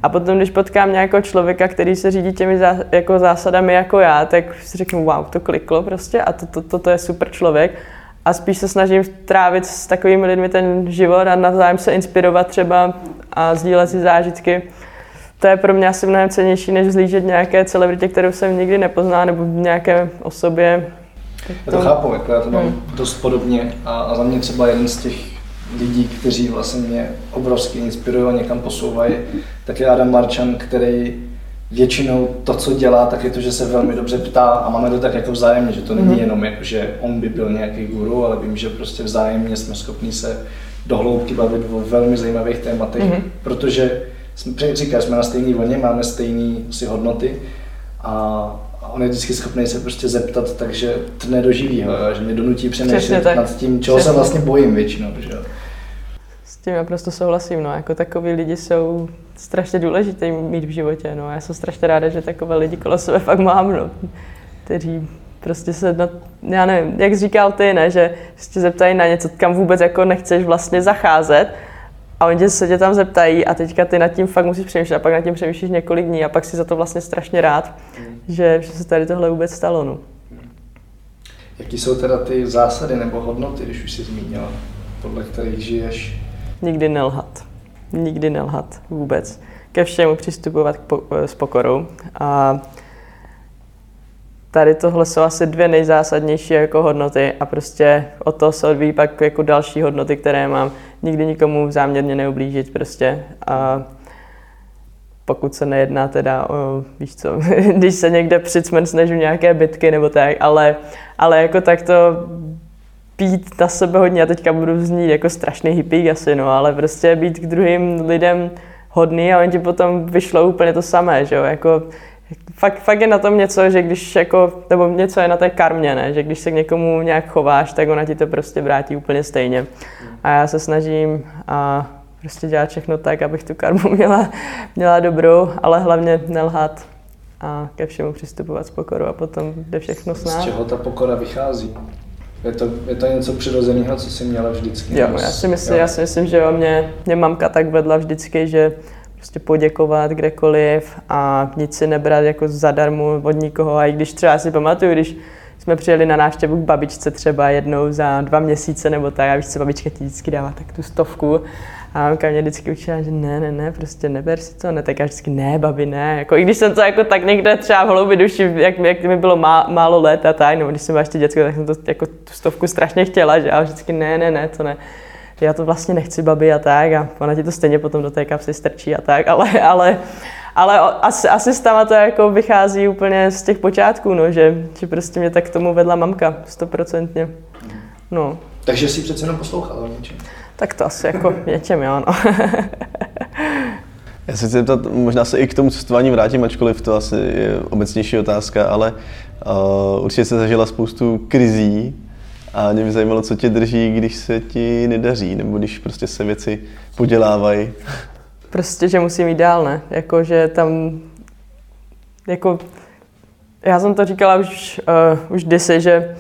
a potom, když potkám nějakého člověka, který se řídí těmi zá, jako zásadami jako já, tak si řeknu, wow, to kliklo prostě a to, to, to, to je super člověk. A spíš se snažím trávit s takovými lidmi ten život a navzájem se inspirovat třeba a sdílet si zážitky. To je pro mě asi mnohem cenější, než zlížet nějaké celebritě, kterou jsem nikdy nepoznal, nebo nějaké osobě. Já to chápu, jako já to mám hmm. dost podobně a, a za mě třeba jeden z těch lidí, kteří vlastně mě obrovsky inspirují a někam posouvají, tak je Adam Marčan, který většinou to, co dělá, tak je to, že se velmi dobře ptá a máme to tak jako vzájemně, že to není mm-hmm. jenom jako, že on by byl nějaký guru, ale vím, že prostě vzájemně jsme schopni se dohloubky bavit o velmi zajímavých tématech, mm-hmm. protože jsme, říkáš, jsme na stejné vlně, máme stejné si hodnoty a on je vždycky schopný se prostě zeptat, takže to nedoživí ho, že mě donutí přemýšlet nad tím, čeho Přesně. se vlastně bojím většinou. Že? S tím já prostě souhlasím, no, jako takový lidi jsou strašně důležité mít v životě, no, já jsem strašně ráda, že takové lidi kolo sebe fakt mám, no, kteří prostě se na, já nevím, jak jsi říkal ty, ne, že se zeptají na něco, kam vůbec jako nechceš vlastně zacházet a oni se tě tam zeptají a teďka ty nad tím fakt musíš přemýšlet a pak nad tím přemýšlíš několik dní a pak si za to vlastně strašně rád, mm. že, že se tady tohle vůbec stalo. No. Jaký jsou teda ty zásady nebo hodnoty, když už jsi zmínila, podle kterých žiješ? Nikdy nelhat. Nikdy nelhat vůbec. Ke všemu přistupovat s pokorou. A tady tohle jsou asi dvě nejzásadnější jako hodnoty a prostě od toho se odvíjí pak jako další hodnoty, které mám. Nikdy nikomu záměrně neublížit prostě a pokud se nejedná teda o, víš co, když se někde přicmrcneš v nějaké bitky nebo tak, ale, ale jako tak to být na sebe hodně, já teďka budu znít jako strašný hippík asi, no, ale prostě být k druhým lidem hodný a oni ti potom vyšlo úplně to samé, že jo, jako fakt, fakt je na tom něco, že když jako, nebo něco je na té karmě, ne? že když se k někomu nějak chováš, tak ona ti to prostě vrátí úplně stejně. A já se snažím a prostě dělat všechno tak, abych tu karmu měla, měla dobrou, ale hlavně nelhat a ke všemu přistupovat s pokorou a potom jde všechno snad. Z čeho ta pokora vychází? Je to, je to něco přirozeného, co jsi měla vždycky? Jo, já si myslím, jo. já si myslím že jo, mě, mě mamka tak vedla vždycky, že prostě poděkovat kdekoliv a nic si nebrat jako zadarmo od nikoho. A i když třeba si pamatuju, když jsme přijeli na návštěvu k babičce třeba jednou za dva měsíce nebo tak, a víš co, babička ti vždycky dává tak tu stovku a mamka mě vždycky učila, že ne, ne, ne, prostě neber si to, ne, tak já vždycky ne, babi, ne. Jako, I když jsem to jako tak někde třeba v hloubi duši, jak, jak mi bylo má, málo let a tak, nebo když jsem byla ještě děcko, tak jsem to jako tu stovku strašně chtěla, že a vždycky ne, ne, ne, to ne já to vlastně nechci babi a tak a ona ti to stejně potom do té kapsy strčí a tak, ale, ale, ale asi, asi s to jako vychází úplně z těch počátků, no, že, že prostě mě tak k tomu vedla mamka, stoprocentně. No. Takže si přece jenom poslouchala něčem. Tak to asi jako něčem, jo, no. Já se chci zeptat, možná se i k tomu cestování vrátím, ačkoliv to asi je obecnější otázka, ale uh, určitě se zažila spoustu krizí, a mě by zajímalo, co tě drží, když se ti nedaří, nebo když prostě se věci podělávají. Prostě, že musím jít dál, ne? Jako, že tam, jako, já jsem to říkala už, uh, už kdysi, že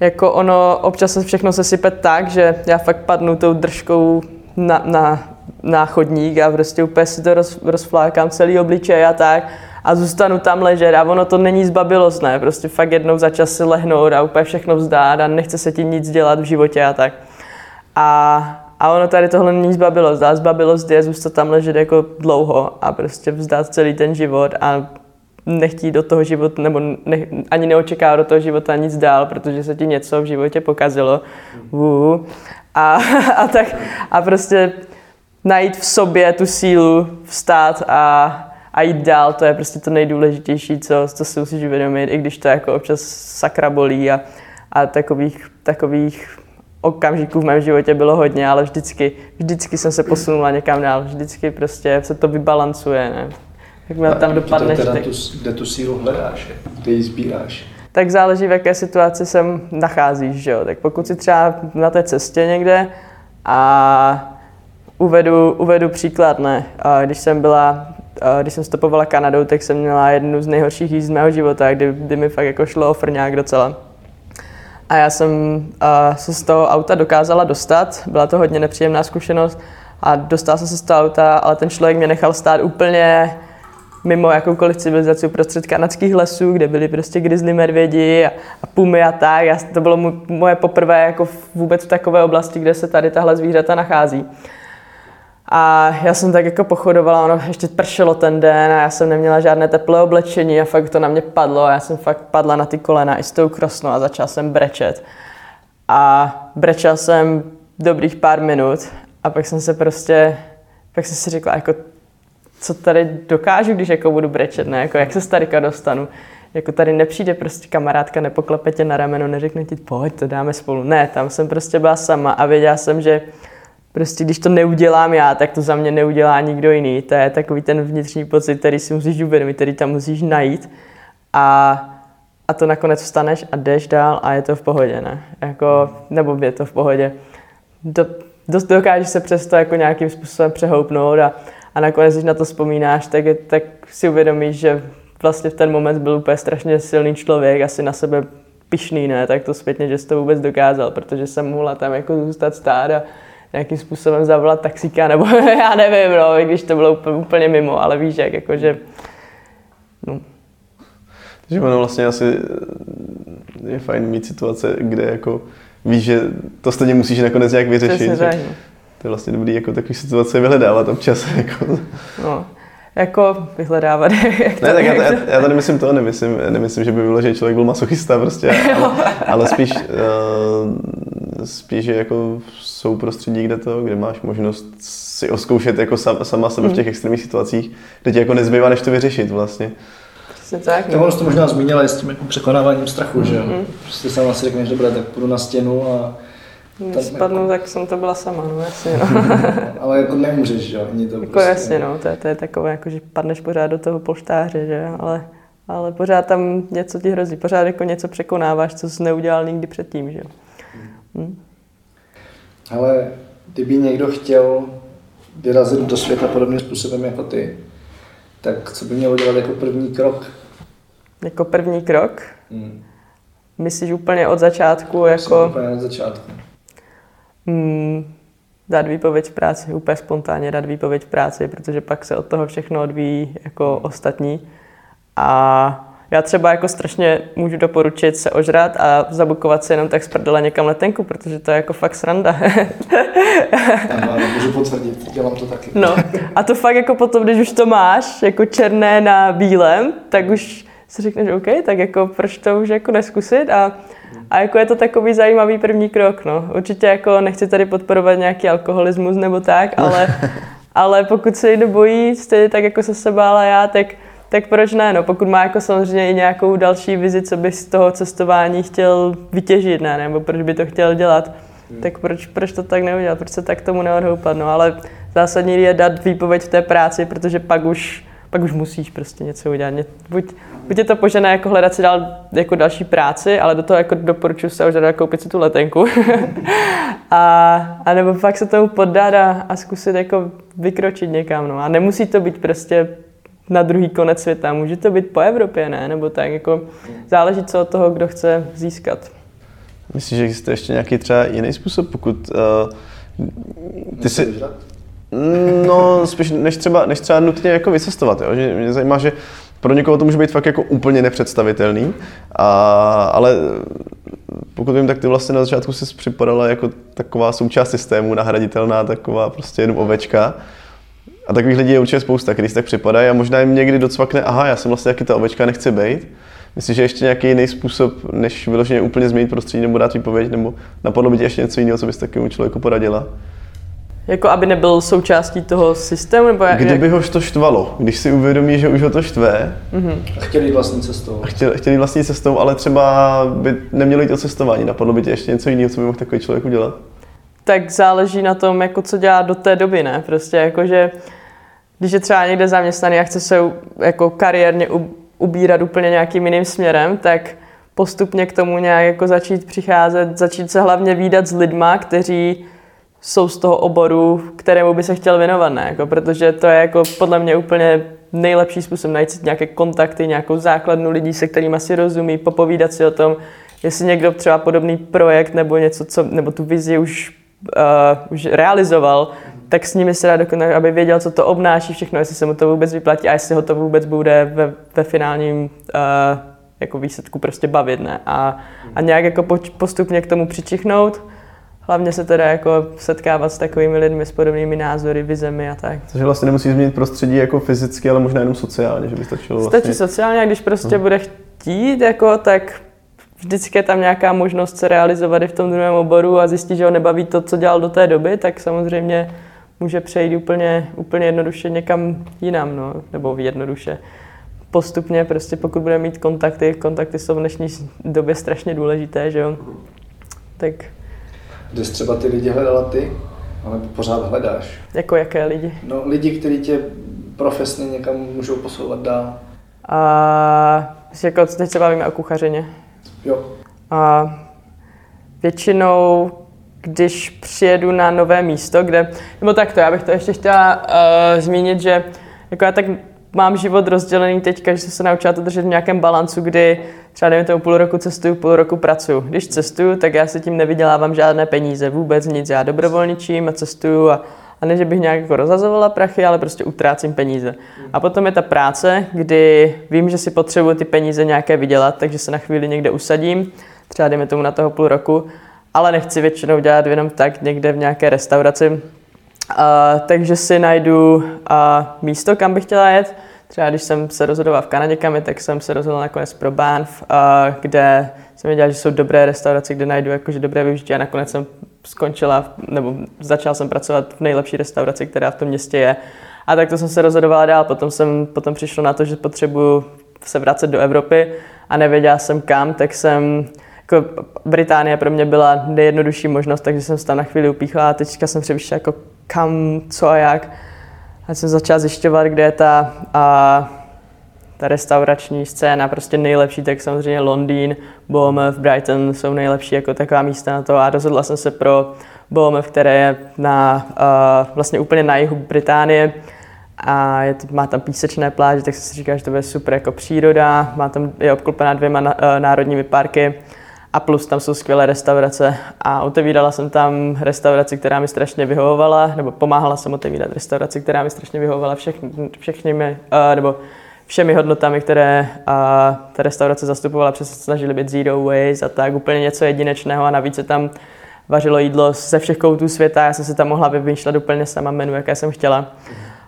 jako ono občas se všechno se sype tak, že já fakt padnu tou držkou na, na na chodník a prostě úplně si to roz, rozflákám celý obličej a tak a zůstanu tam ležet a ono to není zbabilost, ne, prostě fakt jednou za čas si lehnout a úplně všechno vzdát a nechce se ti nic dělat v životě a tak. A, a ono tady tohle není zbabilost, a zbabilost je zůstat tam ležet jako dlouho a prostě vzdát celý ten život a nechtít do toho života, nebo ne, ani neočeká do toho života nic dál, protože se ti něco v životě pokazilo. Uh. A, a, tak, a prostě najít v sobě tu sílu, vstát a, a jít dál, to je prostě to nejdůležitější, co, co si musíš uvědomit, i když to jako občas sakra bolí a, a takových, takových okamžiků v mém životě bylo hodně, ale vždycky, vždycky jsem se posunula někam dál, vždycky prostě se to vybalancuje, ne? Jak tam dopadneš. Teda tu, kde tu sílu hledáš, kde ji sbíráš? Tak záleží, v jaké situaci se nacházíš, že jo? Tak pokud si třeba na té cestě někde a uvedu, uvedu příklad, ne? Když jsem byla když jsem stopovala Kanadou, tak jsem měla jednu z nejhorších jízd mého života, kdy, kdy mi fakt jako šlo o frňák docela. A já jsem uh, se z toho auta dokázala dostat, byla to hodně nepříjemná zkušenost a dostala jsem se z toho auta, ale ten člověk mě nechal stát úplně mimo jakoukoliv civilizaci uprostřed kanadských lesů, kde byly prostě grizzly medvědi a, a pumy a tak. Já, to bylo mu, moje poprvé jako vůbec v takové oblasti, kde se tady tahle zvířata nachází. A já jsem tak jako pochodovala, ono ještě pršelo ten den a já jsem neměla žádné teplé oblečení a fakt to na mě padlo a já jsem fakt padla na ty kolena i s tou krosnou a začala jsem brečet. A brečel jsem dobrých pár minut a pak jsem se prostě, pak jsem si řekla, jako co tady dokážu, když jako budu brečet, ne? Jako, jak se z tadyka dostanu. Jako tady nepřijde prostě kamarádka, nepoklepe tě na rameno, neřekne ti, pojď, to dáme spolu. Ne, tam jsem prostě byla sama a věděla jsem, že prostě když to neudělám já, tak to za mě neudělá nikdo jiný. To je takový ten vnitřní pocit, který si musíš uvědomit, který tam musíš najít. A, a to nakonec vstaneš a jdeš dál a je to v pohodě, ne? Jako, nebo je to v pohodě. Do, dost dokážeš se přesto jako nějakým způsobem přehoupnout a, a nakonec, když na to vzpomínáš, tak, tak si uvědomíš, že vlastně v ten moment byl úplně strašně silný člověk, asi na sebe pišný, ne, tak to zpětně, že jsi to vůbec dokázal, protože jsem mohla tam jako zůstat stát a nějakým způsobem zavolat taxíka, nebo já nevím, no, když to bylo úplně, úplně mimo, ale víš, jak jakože, no. Takže ono vlastně asi je fajn mít situace, kde jako víš, že to stejně musíš nakonec nějak vyřešit. Přesně tak. To je vlastně dobrý jako takový situace vyhledávat občas. Jako. No, jako vyhledávat. Jak ne, tak já, já, já tady myslím to, nemyslím, nemyslím, že by bylo, že člověk byl masochista prostě, ale, ale spíš, uh, spíš, že jako jsou prostředí, kde to, kde máš možnost si oskoušet jako sam, sama sebe v těch extrémních situacích, kde ti jako nezbývá, než to vyřešit vlastně. Přesně tak. No. To možná zmínila i s tím jako překonáváním strachu, mm-hmm. že jo? Mm-hmm. Prostě sama si řekneš, dobré, tak půjdu na stěnu a když spadnu, jako... tak jsem to byla sama, no jasně. No. ale jako nemůžeš, že jo? to jako prostě... jasně, no, to je, to je takové, jako, že padneš pořád do toho polštáře, že jo, ale, ale pořád tam něco ti hrozí, pořád jako něco překonáváš, co jsi neudělal nikdy předtím, že jo. Hm. Ale kdyby někdo chtěl vyrazit do světa podobným způsobem jako ty, tak co by mělo dělat jako první krok? Jako první krok? Hmm. Myslíš úplně od začátku? Jako... Úplně od začátku hmm, dát výpověď v práci, úplně spontánně dát výpověď v práci, protože pak se od toho všechno odvíjí jako ostatní. A já třeba jako strašně můžu doporučit se ožrat a zabukovat si jenom tak z prdele někam letenku, protože to je jako fakt sranda. ano, můžu potvrdit, dělám to taky. No a to fakt jako potom, když už to máš jako černé na bílém, tak už si řekneš, OK, tak jako proč to už jako neskusit a a jako je to takový zajímavý první krok, no. Určitě jako nechci tady podporovat nějaký alkoholismus nebo tak, ale, ale pokud se někdo bojí, stejně tak jako se se bála já, tak, tak proč ne, no. Pokud má jako samozřejmě i nějakou další vizi, co by z toho cestování chtěl vytěžit, ne, nebo proč by to chtěl dělat, hmm. tak proč, proč to tak neudělat, proč se tak tomu neodhoupat, no. Ale zásadní je dát výpověď v té práci, protože pak už pak už musíš prostě něco udělat. Buď, buď je to požené jako hledat si dál jako další práci, ale do toho jako doporučuji se už koupit si tu letenku. a, a nebo fakt se tomu poddat a, a zkusit jako vykročit někam. No. A nemusí to být prostě na druhý konec světa. Může to být po Evropě, ne? Nebo tak jako záleží, co od toho, kdo chce získat. Myslíš, že existuje ještě nějaký třeba jiný způsob, pokud uh, ty si... No, spíš než třeba, než třeba nutně jako vycestovat, jo? Že mě zajímá, že pro někoho to může být fakt jako úplně nepředstavitelný, a, ale pokud vím, tak ty vlastně na začátku si připadala jako taková součást systému, nahraditelná taková prostě jenom ovečka. A takových lidí je určitě spousta, kteří si tak připadají a možná jim někdy docvakne, aha, já jsem vlastně taky ta ovečka, nechci být. Myslíš, že ještě nějaký jiný způsob, než vyloženě úplně změnit prostředí nebo dát výpověď, nebo napadlo by tě ještě něco jiného, co bys takovému člověku poradila? Jako aby nebyl součástí toho systému? Nebo jak, Kdyby ho to štvalo, když si uvědomí, že už ho to štve. Mm-hmm. A chtěli vlastní cestou. A chtěli, chtěli vlastní cestou, ale třeba by neměli jít o cestování. Napadlo by tě ještě něco jiného, co by mohl takový člověk udělat? Tak záleží na tom, jako co dělá do té doby, ne? Prostě jako, že když je třeba někde zaměstnaný a chce se jako kariérně ubírat úplně nějakým jiným směrem, tak postupně k tomu nějak jako začít přicházet, začít se hlavně výdat s lidma, kteří jsou z toho oboru, kterému by se chtěl věnovat, ne? Jako, protože to je jako podle mě úplně nejlepší způsob najít si nějaké kontakty, nějakou základnu lidí, se kterými si rozumí, popovídat si o tom, jestli někdo třeba podobný projekt nebo něco, co, nebo tu vizi už, uh, už realizoval, tak s nimi se dá dokonat, aby věděl, co to obnáší všechno, jestli se mu to vůbec vyplatí a jestli ho to vůbec bude ve, ve finálním uh, jako výsledku prostě bavit, ne? A, a nějak jako postupně k tomu přičichnout, hlavně se teda jako setkávat s takovými lidmi s podobnými názory, vizemi a tak. Takže vlastně nemusí změnit prostředí jako fyzicky, ale možná jenom sociálně, že by stačilo vlastně... Stačí sociálně, a když prostě hmm. bude chtít, jako, tak vždycky je tam nějaká možnost se realizovat i v tom druhém oboru a zjistit, že ho nebaví to, co dělal do té doby, tak samozřejmě může přejít úplně, úplně jednoduše někam jinam, no, nebo jednoduše. Postupně prostě pokud bude mít kontakty, kontakty jsou v dnešní době strašně důležité, že jo, tak kde jsi třeba ty lidi hledala ty, ale pořád hledáš. Jako jaké lidi? No lidi, kteří tě profesně někam můžou posouvat dál. A jako teď se bavíme o kuchařině. Jo. A většinou, když přijedu na nové místo, kde, nebo takto, já bych to ještě chtěla uh, zmínit, že jako já tak mám život rozdělený teďka, že jsem se naučila to držet v nějakém balancu, kdy třeba dejme tomu půl roku cestuju, půl roku pracuju. Když cestuju, tak já se tím nevydělávám žádné peníze, vůbec nic. Já dobrovolničím a cestuju a, a ne, že bych nějak jako rozhazovala prachy, ale prostě utrácím peníze. A potom je ta práce, kdy vím, že si potřebuji ty peníze nějaké vydělat, takže se na chvíli někde usadím, třeba dejme tomu na toho půl roku, ale nechci většinou dělat jenom tak někde v nějaké restauraci. Uh, takže si najdu uh, místo, kam bych chtěla jet, Třeba když jsem se rozhodoval v Kanadě kam tak jsem se rozhodl nakonec pro Banff, kde jsem věděl, že jsou dobré restaurace, kde najdu jakože dobré využití a nakonec jsem skončila, nebo začal jsem pracovat v nejlepší restauraci, která v tom městě je. A tak to jsem se rozhodovala dál, potom jsem potom přišlo na to, že potřebuju se vracet do Evropy a nevěděla jsem kam, tak jsem jako Británie pro mě byla nejjednodušší možnost, takže jsem se tam na chvíli upíchla a teďka jsem přemýšlela jako kam, co a jak. A jsem začal zjišťovat, kde je ta, a, ta restaurační scéna prostě nejlepší, tak samozřejmě Londýn, Bournemouth, Brighton jsou nejlepší jako taková místa na to a rozhodla jsem se pro Bournemouth, které je na, a, vlastně úplně na jihu Británie a je, má tam písečné pláže, tak jsem si říkal, že to bude super jako příroda, má tam, je obklopená dvěma na, a, národními parky a plus tam jsou skvělé restaurace a otevírala jsem tam restauraci, která mi strašně vyhovovala, nebo pomáhala jsem otevírat restauraci, která mi strašně vyhovovala všechny, všechny uh, nebo všemi hodnotami, které uh, ta restaurace zastupovala, přes snažili být zero waste a tak, úplně něco jedinečného a navíc se tam vařilo jídlo ze všech koutů světa, já jsem si tam mohla vymýšlet úplně sama menu, jaké jsem chtěla.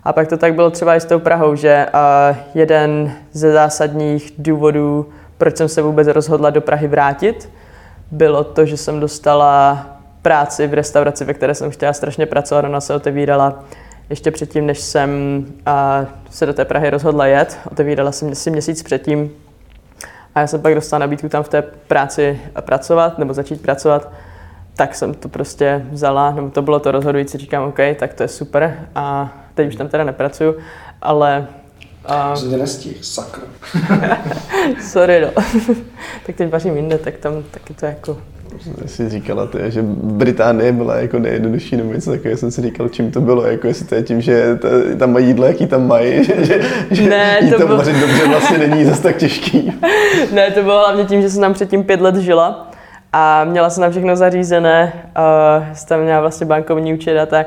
A pak to tak bylo třeba i s tou Prahou, že uh, jeden ze zásadních důvodů, proč jsem se vůbec rozhodla do Prahy vrátit, bylo to, že jsem dostala práci v restauraci, ve které jsem chtěla strašně pracovat. Ona se otevírala ještě předtím, než jsem se do té Prahy rozhodla jet. Otevírala jsem si měsíc předtím a já jsem pak dostala nabídku tam v té práci pracovat, nebo začít pracovat. Tak jsem to prostě vzala, nebo to bylo to rozhodující, říkám, OK, tak to je super a teď už tam teda nepracuju, ale a... Že nestih, sakra. Sorry, no. tak teď vařím jinde, tak tam taky to jako... Jsi říkala, to je, že Británie byla jako nejjednodušší nebo něco takového, jsem si říkal, čím to bylo, jako jestli to je tím, že to, tam mají jídlo, jaký tam mají, že, že ne, to tam vařit dobře vlastně není zase tak těžký. ne, to bylo hlavně tím, že jsem tam předtím pět let žila a měla jsem tam všechno zařízené, uh, jsem tam měla vlastně bankovní účet a tak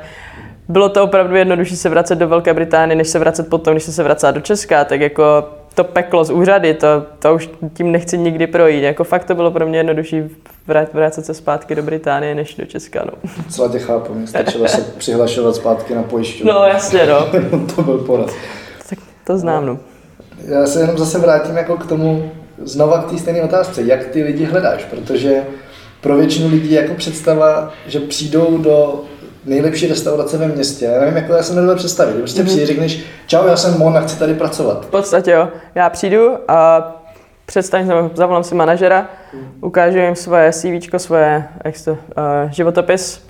bylo to opravdu jednodušší se vracet do Velké Británie, než se vracet potom, když se vracet do Česka, tak jako to peklo z úřady, to, to už tím nechci nikdy projít. Jako fakt to bylo pro mě jednodušší vrát, vrátit se zpátky do Británie, než do Česka. No. Celá tě chápu, mě stačilo se přihlašovat zpátky na pojišťovnu. No jasně, no. to byl poraz. Tak to znám, no. Já se jenom zase vrátím jako k tomu, znova k té stejné otázce, jak ty lidi hledáš, protože pro většinu lidí jako představa, že přijdou do nejlepší restaurace ve městě. Já nevím, jako já se nedovedu představit. Prostě mm-hmm. přijde, řekneš, čau, já jsem Mon a chci tady pracovat. V podstatě jo. Já přijdu a představím zavolám si manažera, ukážu jim svoje CV, svoje jak to, uh, životopis,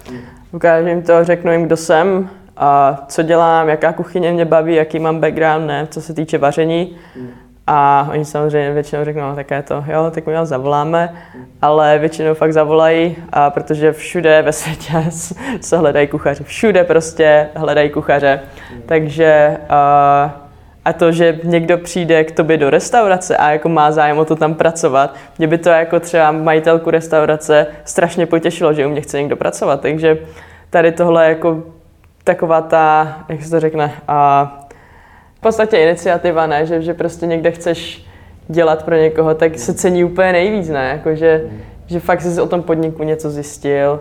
ukážu jim to, řeknu jim, kdo jsem, a co dělám, jaká kuchyně mě baví, jaký mám background, ne, co se týče vaření. A oni samozřejmě většinou řeknou, no, tak je to, jo, tak my vás zavoláme, ale většinou fakt zavolají, a protože všude ve světě se hledají kuchaři, všude prostě hledají kuchaře. Takže a, a to, že někdo přijde k tobě do restaurace a jako má zájem o to tam pracovat, mě by to jako třeba majitelku restaurace strašně potěšilo, že u mě chce někdo pracovat. Takže tady tohle jako taková ta, jak se to řekne, a v podstatě iniciativa, ne? Že, že prostě někde chceš dělat pro někoho, tak se cení úplně nejvíc, ne? Jako, že, že fakt jsi o tom podniku něco zjistil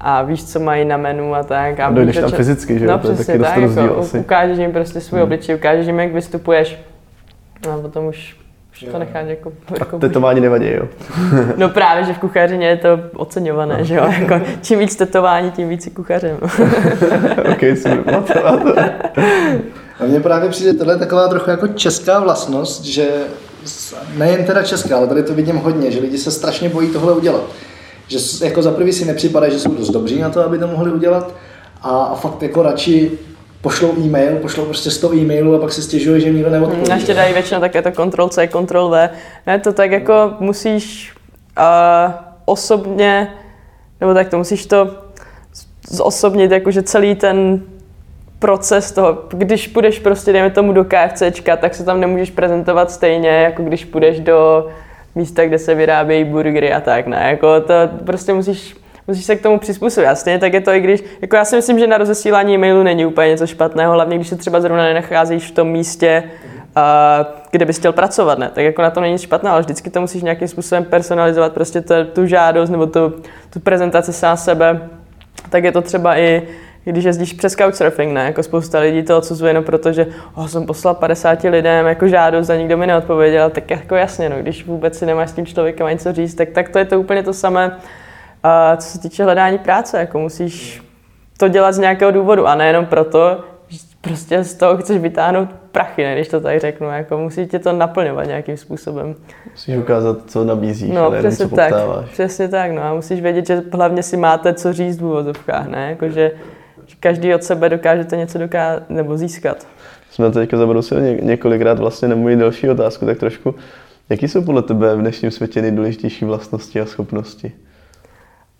a víš, co mají na menu a tak. A dojdeš tam fyzicky, že no, to je taky tak, dost jako, asi. Ukážeš jim prostě svůj hmm. obličej, ukážeš jim, jak vystupuješ. No a potom už už to necháš jako... jako tetování nevadí, jo? no právě, že v kuchařině je to oceňované, že jo? Jako, čím víc tetování, tím víc kuchařem. ok, super, A mně právě přijde tohle taková trochu jako česká vlastnost, že nejen teda česká, ale tady to vidím hodně, že lidi se strašně bojí tohle udělat. Že jako za prvý si nepřipadá, že jsou dost dobří na to, aby to mohli udělat a, a fakt jako radši pošlou e-mail, pošlou prostě 100 e-mailů a pak se stěžuje, že nikdo neodpoví. Ještě dají většinou také to Ctrl C, Ctrl V. Ne, to tak jako musíš uh, osobně, nebo tak to musíš to zosobnit, jakože celý ten proces toho, když půjdeš prostě, dejme tomu do KFCčka, tak se tam nemůžeš prezentovat stejně, jako když půjdeš do místa, kde se vyrábějí burgery a tak, ne, jako to prostě musíš musíš se k tomu přizpůsobit. A stejně tak je to i když, jako já si myslím, že na rozesílání e-mailu není úplně něco špatného, hlavně když se třeba zrovna nenacházíš v tom místě, kde bys chtěl pracovat, ne? Tak jako na to není nic špatného, ale vždycky to musíš nějakým způsobem personalizovat, prostě to, tu žádost nebo tu, tu prezentaci sám sebe. Tak je to třeba i když jezdíš přes couchsurfing, ne? Jako spousta lidí to odsuzuje jenom proto, že oh, jsem poslal 50 lidem jako žádost a nikdo mi neodpověděl, tak jako jasně, no, když vůbec si nemáš s tím člověkem ani co říct, tak, tak to je to úplně to samé, a co se týče hledání práce, jako musíš to dělat z nějakého důvodu a nejenom proto, že prostě z toho chceš vytáhnout prachy, ne, když to tak řeknu, jako musí tě to naplňovat nějakým způsobem. Musíš ukázat, co nabízíš, no, ale přesně co tak, přesně tak, no a musíš vědět, že hlavně si máte co říct v úvozovkách, ne, jako že, že každý od sebe dokážete něco doká- nebo získat. Jsme teďka zabrousili několikrát vlastně na moji další otázku, tak trošku, jaký jsou podle tebe v dnešním světě nejdůležitější vlastnosti a schopnosti?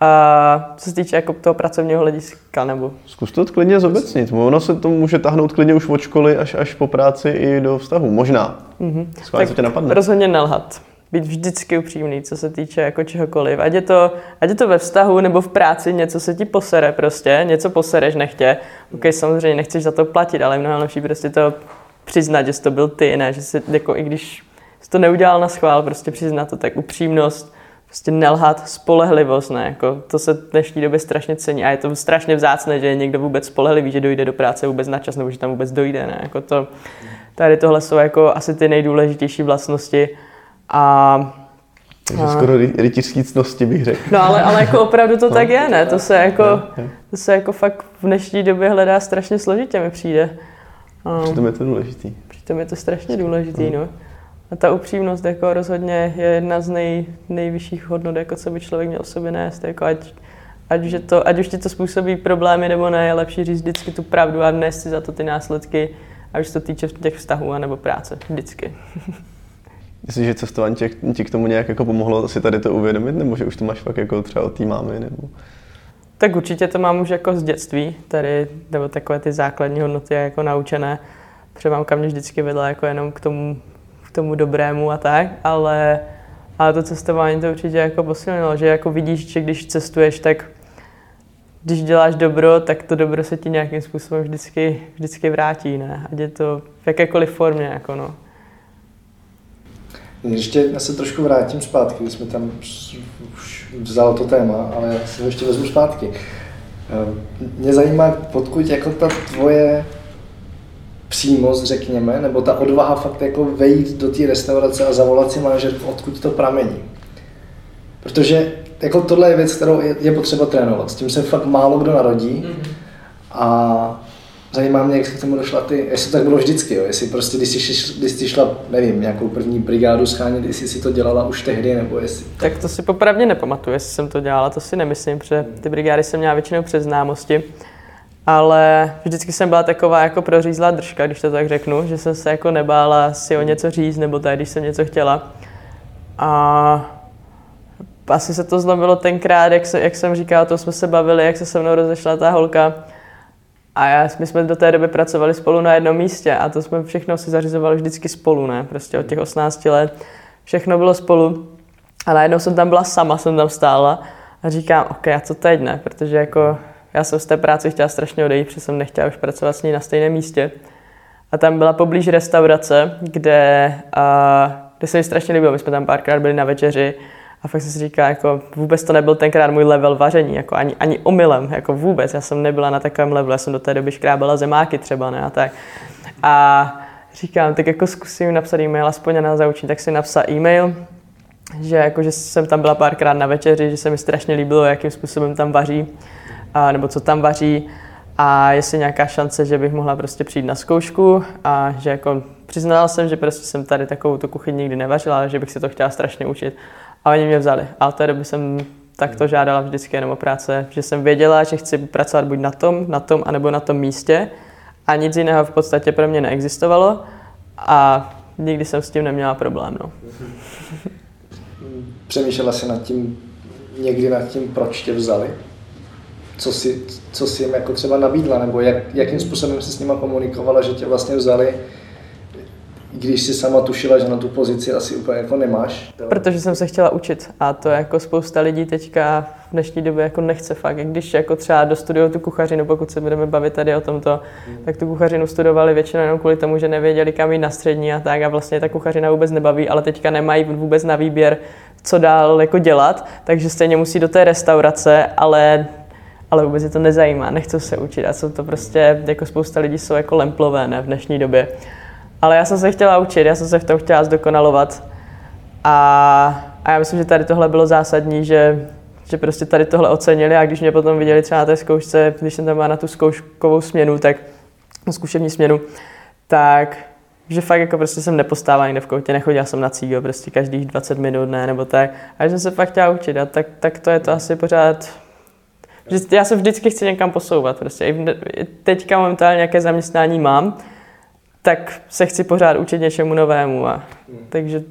A co se týče jako toho pracovního hlediska, nebo? Zkus to klidně zobecnit. Ono se to může tahnout klidně už od školy až, až po práci i do vztahu. Možná. Mm-hmm. Skvěle, co tě napadne. Rozhodně nelhat. Být vždycky upřímný, co se týče jako čehokoliv. Ať je, to, ať je to ve vztahu nebo v práci, něco se ti posere prostě, něco posereš nechtě. OK, samozřejmě nechceš za to platit, ale mnohem lepší prostě to přiznat, že jsi to byl ty, ne, že si jako i když jsi to neudělal na schvál, prostě přiznat to, tak upřímnost, prostě nelhat, spolehlivost, ne, jako to se v dnešní době strašně cení a je to strašně vzácné, že je někdo vůbec spolehlivý, že dojde do práce vůbec na čas nebo že tam vůbec dojde, ne, jako to, tady tohle jsou jako asi ty nejdůležitější vlastnosti a takže skoro rytířský cnosti bych řekl. No ale, ale jako opravdu to no. tak je, ne? To se jako, to se jako fakt v dnešní době hledá strašně složitě, mi přijde. Přitom je to důležitý. Přitom je to strašně důležitý, no. A ta upřímnost jako rozhodně je jedna z nej, nejvyšších hodnot, jako co by člověk měl sobě nést. Jako ať, ať, že to, ať už ti to způsobí problémy nebo ne, je lepší říct vždycky tu pravdu a nést si za to ty následky, ať už to týče těch vztahů nebo práce. Vždycky. Myslíš, že cestování tě, ti k tomu nějak jako pomohlo si tady to uvědomit, nebo že už to máš fakt jako třeba od té mámy? Nebo... Tak určitě to mám už jako z dětství, tady, nebo takové ty základní hodnoty jako naučené. Třeba mamka mě vždycky vedla jako jenom k tomu tomu dobrému a tak, ale, ale to cestování to určitě jako posilnilo, že jako vidíš, že když cestuješ, tak když děláš dobro, tak to dobro se ti nějakým způsobem vždycky, vždycky vrátí, ne? Ať je to v jakékoliv formě, jako no. Ještě já se trošku vrátím zpátky, když jsme tam už vzal to téma, ale já ho ještě vezmu zpátky. Eh, mě zajímá, podkud jako ta tvoje přímost, řekněme, nebo ta odvaha fakt jako vejít do té restaurace a zavolat si manažerku, odkud to pramení. Protože jako tohle je věc, kterou je, je potřeba trénovat. S tím se fakt málo kdo narodí. Mm-hmm. A zajímá mě, jak se k tomu došla ty, jestli to tak bylo vždycky, jo? jestli prostě, když jsi, když jsi šla, nevím, nějakou první brigádu schánit, jestli si to dělala už tehdy, nebo jestli... Tak to si popravdě nepamatuju, jestli jsem to dělala, to si nemyslím, protože ty brigády jsem měla většinou přes známosti, ale vždycky jsem byla taková jako prořízlá držka, když to tak řeknu, že jsem se jako nebála si o něco říct, nebo tak, když jsem něco chtěla. A asi se to zlomilo tenkrát, jak, se, jak jsem říkal, to jsme se bavili, jak se se mnou rozešla ta holka. A já, my jsme do té doby pracovali spolu na jednom místě a to jsme všechno si zařizovali vždycky spolu, ne? Prostě od těch 18 let. Všechno bylo spolu. A najednou jsem tam byla sama, jsem tam stála a říkám, OK, a co teď ne? Protože jako já jsem z té práce chtěla strašně odejít, protože jsem nechtěla už pracovat s ní na stejném místě. A tam byla poblíž restaurace, kde, a, kde se mi strašně líbilo. My jsme tam párkrát byli na večeři a fakt jsem si říká, jako vůbec to nebyl tenkrát můj level vaření, jako ani, ani omylem, jako vůbec. Já jsem nebyla na takovém levelu, já jsem do té doby škrábala zemáky třeba, ne, a tak. A říkám, tak jako zkusím napsat e-mail, aspoň na zaučím, tak si napsal e-mail, že, jako, že jsem tam byla párkrát na večeři, že se mi strašně líbilo, jakým způsobem tam vaří, a, nebo co tam vaří a jestli nějaká šance, že bych mohla prostě přijít na zkoušku a že jako přiznala jsem, že prostě jsem tady takovou tu kuchyni nikdy nevařila, ale že bych si to chtěla strašně učit. A oni mě vzali. A od té doby jsem takto žádala vždycky jenom o práce, že jsem věděla, že chci pracovat buď na tom, na tom, anebo na tom místě a nic jiného v podstatě pro mě neexistovalo a nikdy jsem s tím neměla problém. No. Přemýšlela jsi nad tím, někdy nad tím, proč tě vzali? Co si, co si jim jako třeba nabídla, nebo jak, jakým způsobem jsi s nima komunikovala, že tě vlastně vzali když si sama tušila, že na tu pozici asi úplně jako nemáš? Protože jsem se chtěla učit a to jako spousta lidí teďka v dnešní době jako nechce fakt. Když jako třeba dostudují tu kuchařinu, pokud se budeme bavit tady o tomto, hmm. tak tu kuchařinu studovali většinou jenom kvůli tomu, že nevěděli, kam jít na střední a tak a vlastně ta kuchařina vůbec nebaví, ale teďka nemají vůbec na výběr, co dál jako dělat, takže stejně musí do té restaurace, ale ale vůbec je to nezajímá, nechcou se učit a jsou to prostě, jako spousta lidí jsou jako lemplové ne, v dnešní době. Ale já jsem se chtěla učit, já jsem se v tom chtěla zdokonalovat. A, a já myslím, že tady tohle bylo zásadní, že, že prostě tady tohle ocenili a když mě potom viděli třeba na té zkoušce, když jsem tam byla na tu zkouškovou směnu, tak zkušební směnu, tak že fakt jako prostě jsem nepostával někde v koutě, nechodila jsem na cígo prostě každých 20 minut, ne, nebo tak. A že jsem se fakt chtěla učit a tak, tak to je to asi pořád že já se vždycky chci někam posouvat. Prostě. I teďka momentálně nějaké zaměstnání mám, tak se chci pořád učit něčemu novému. A, takže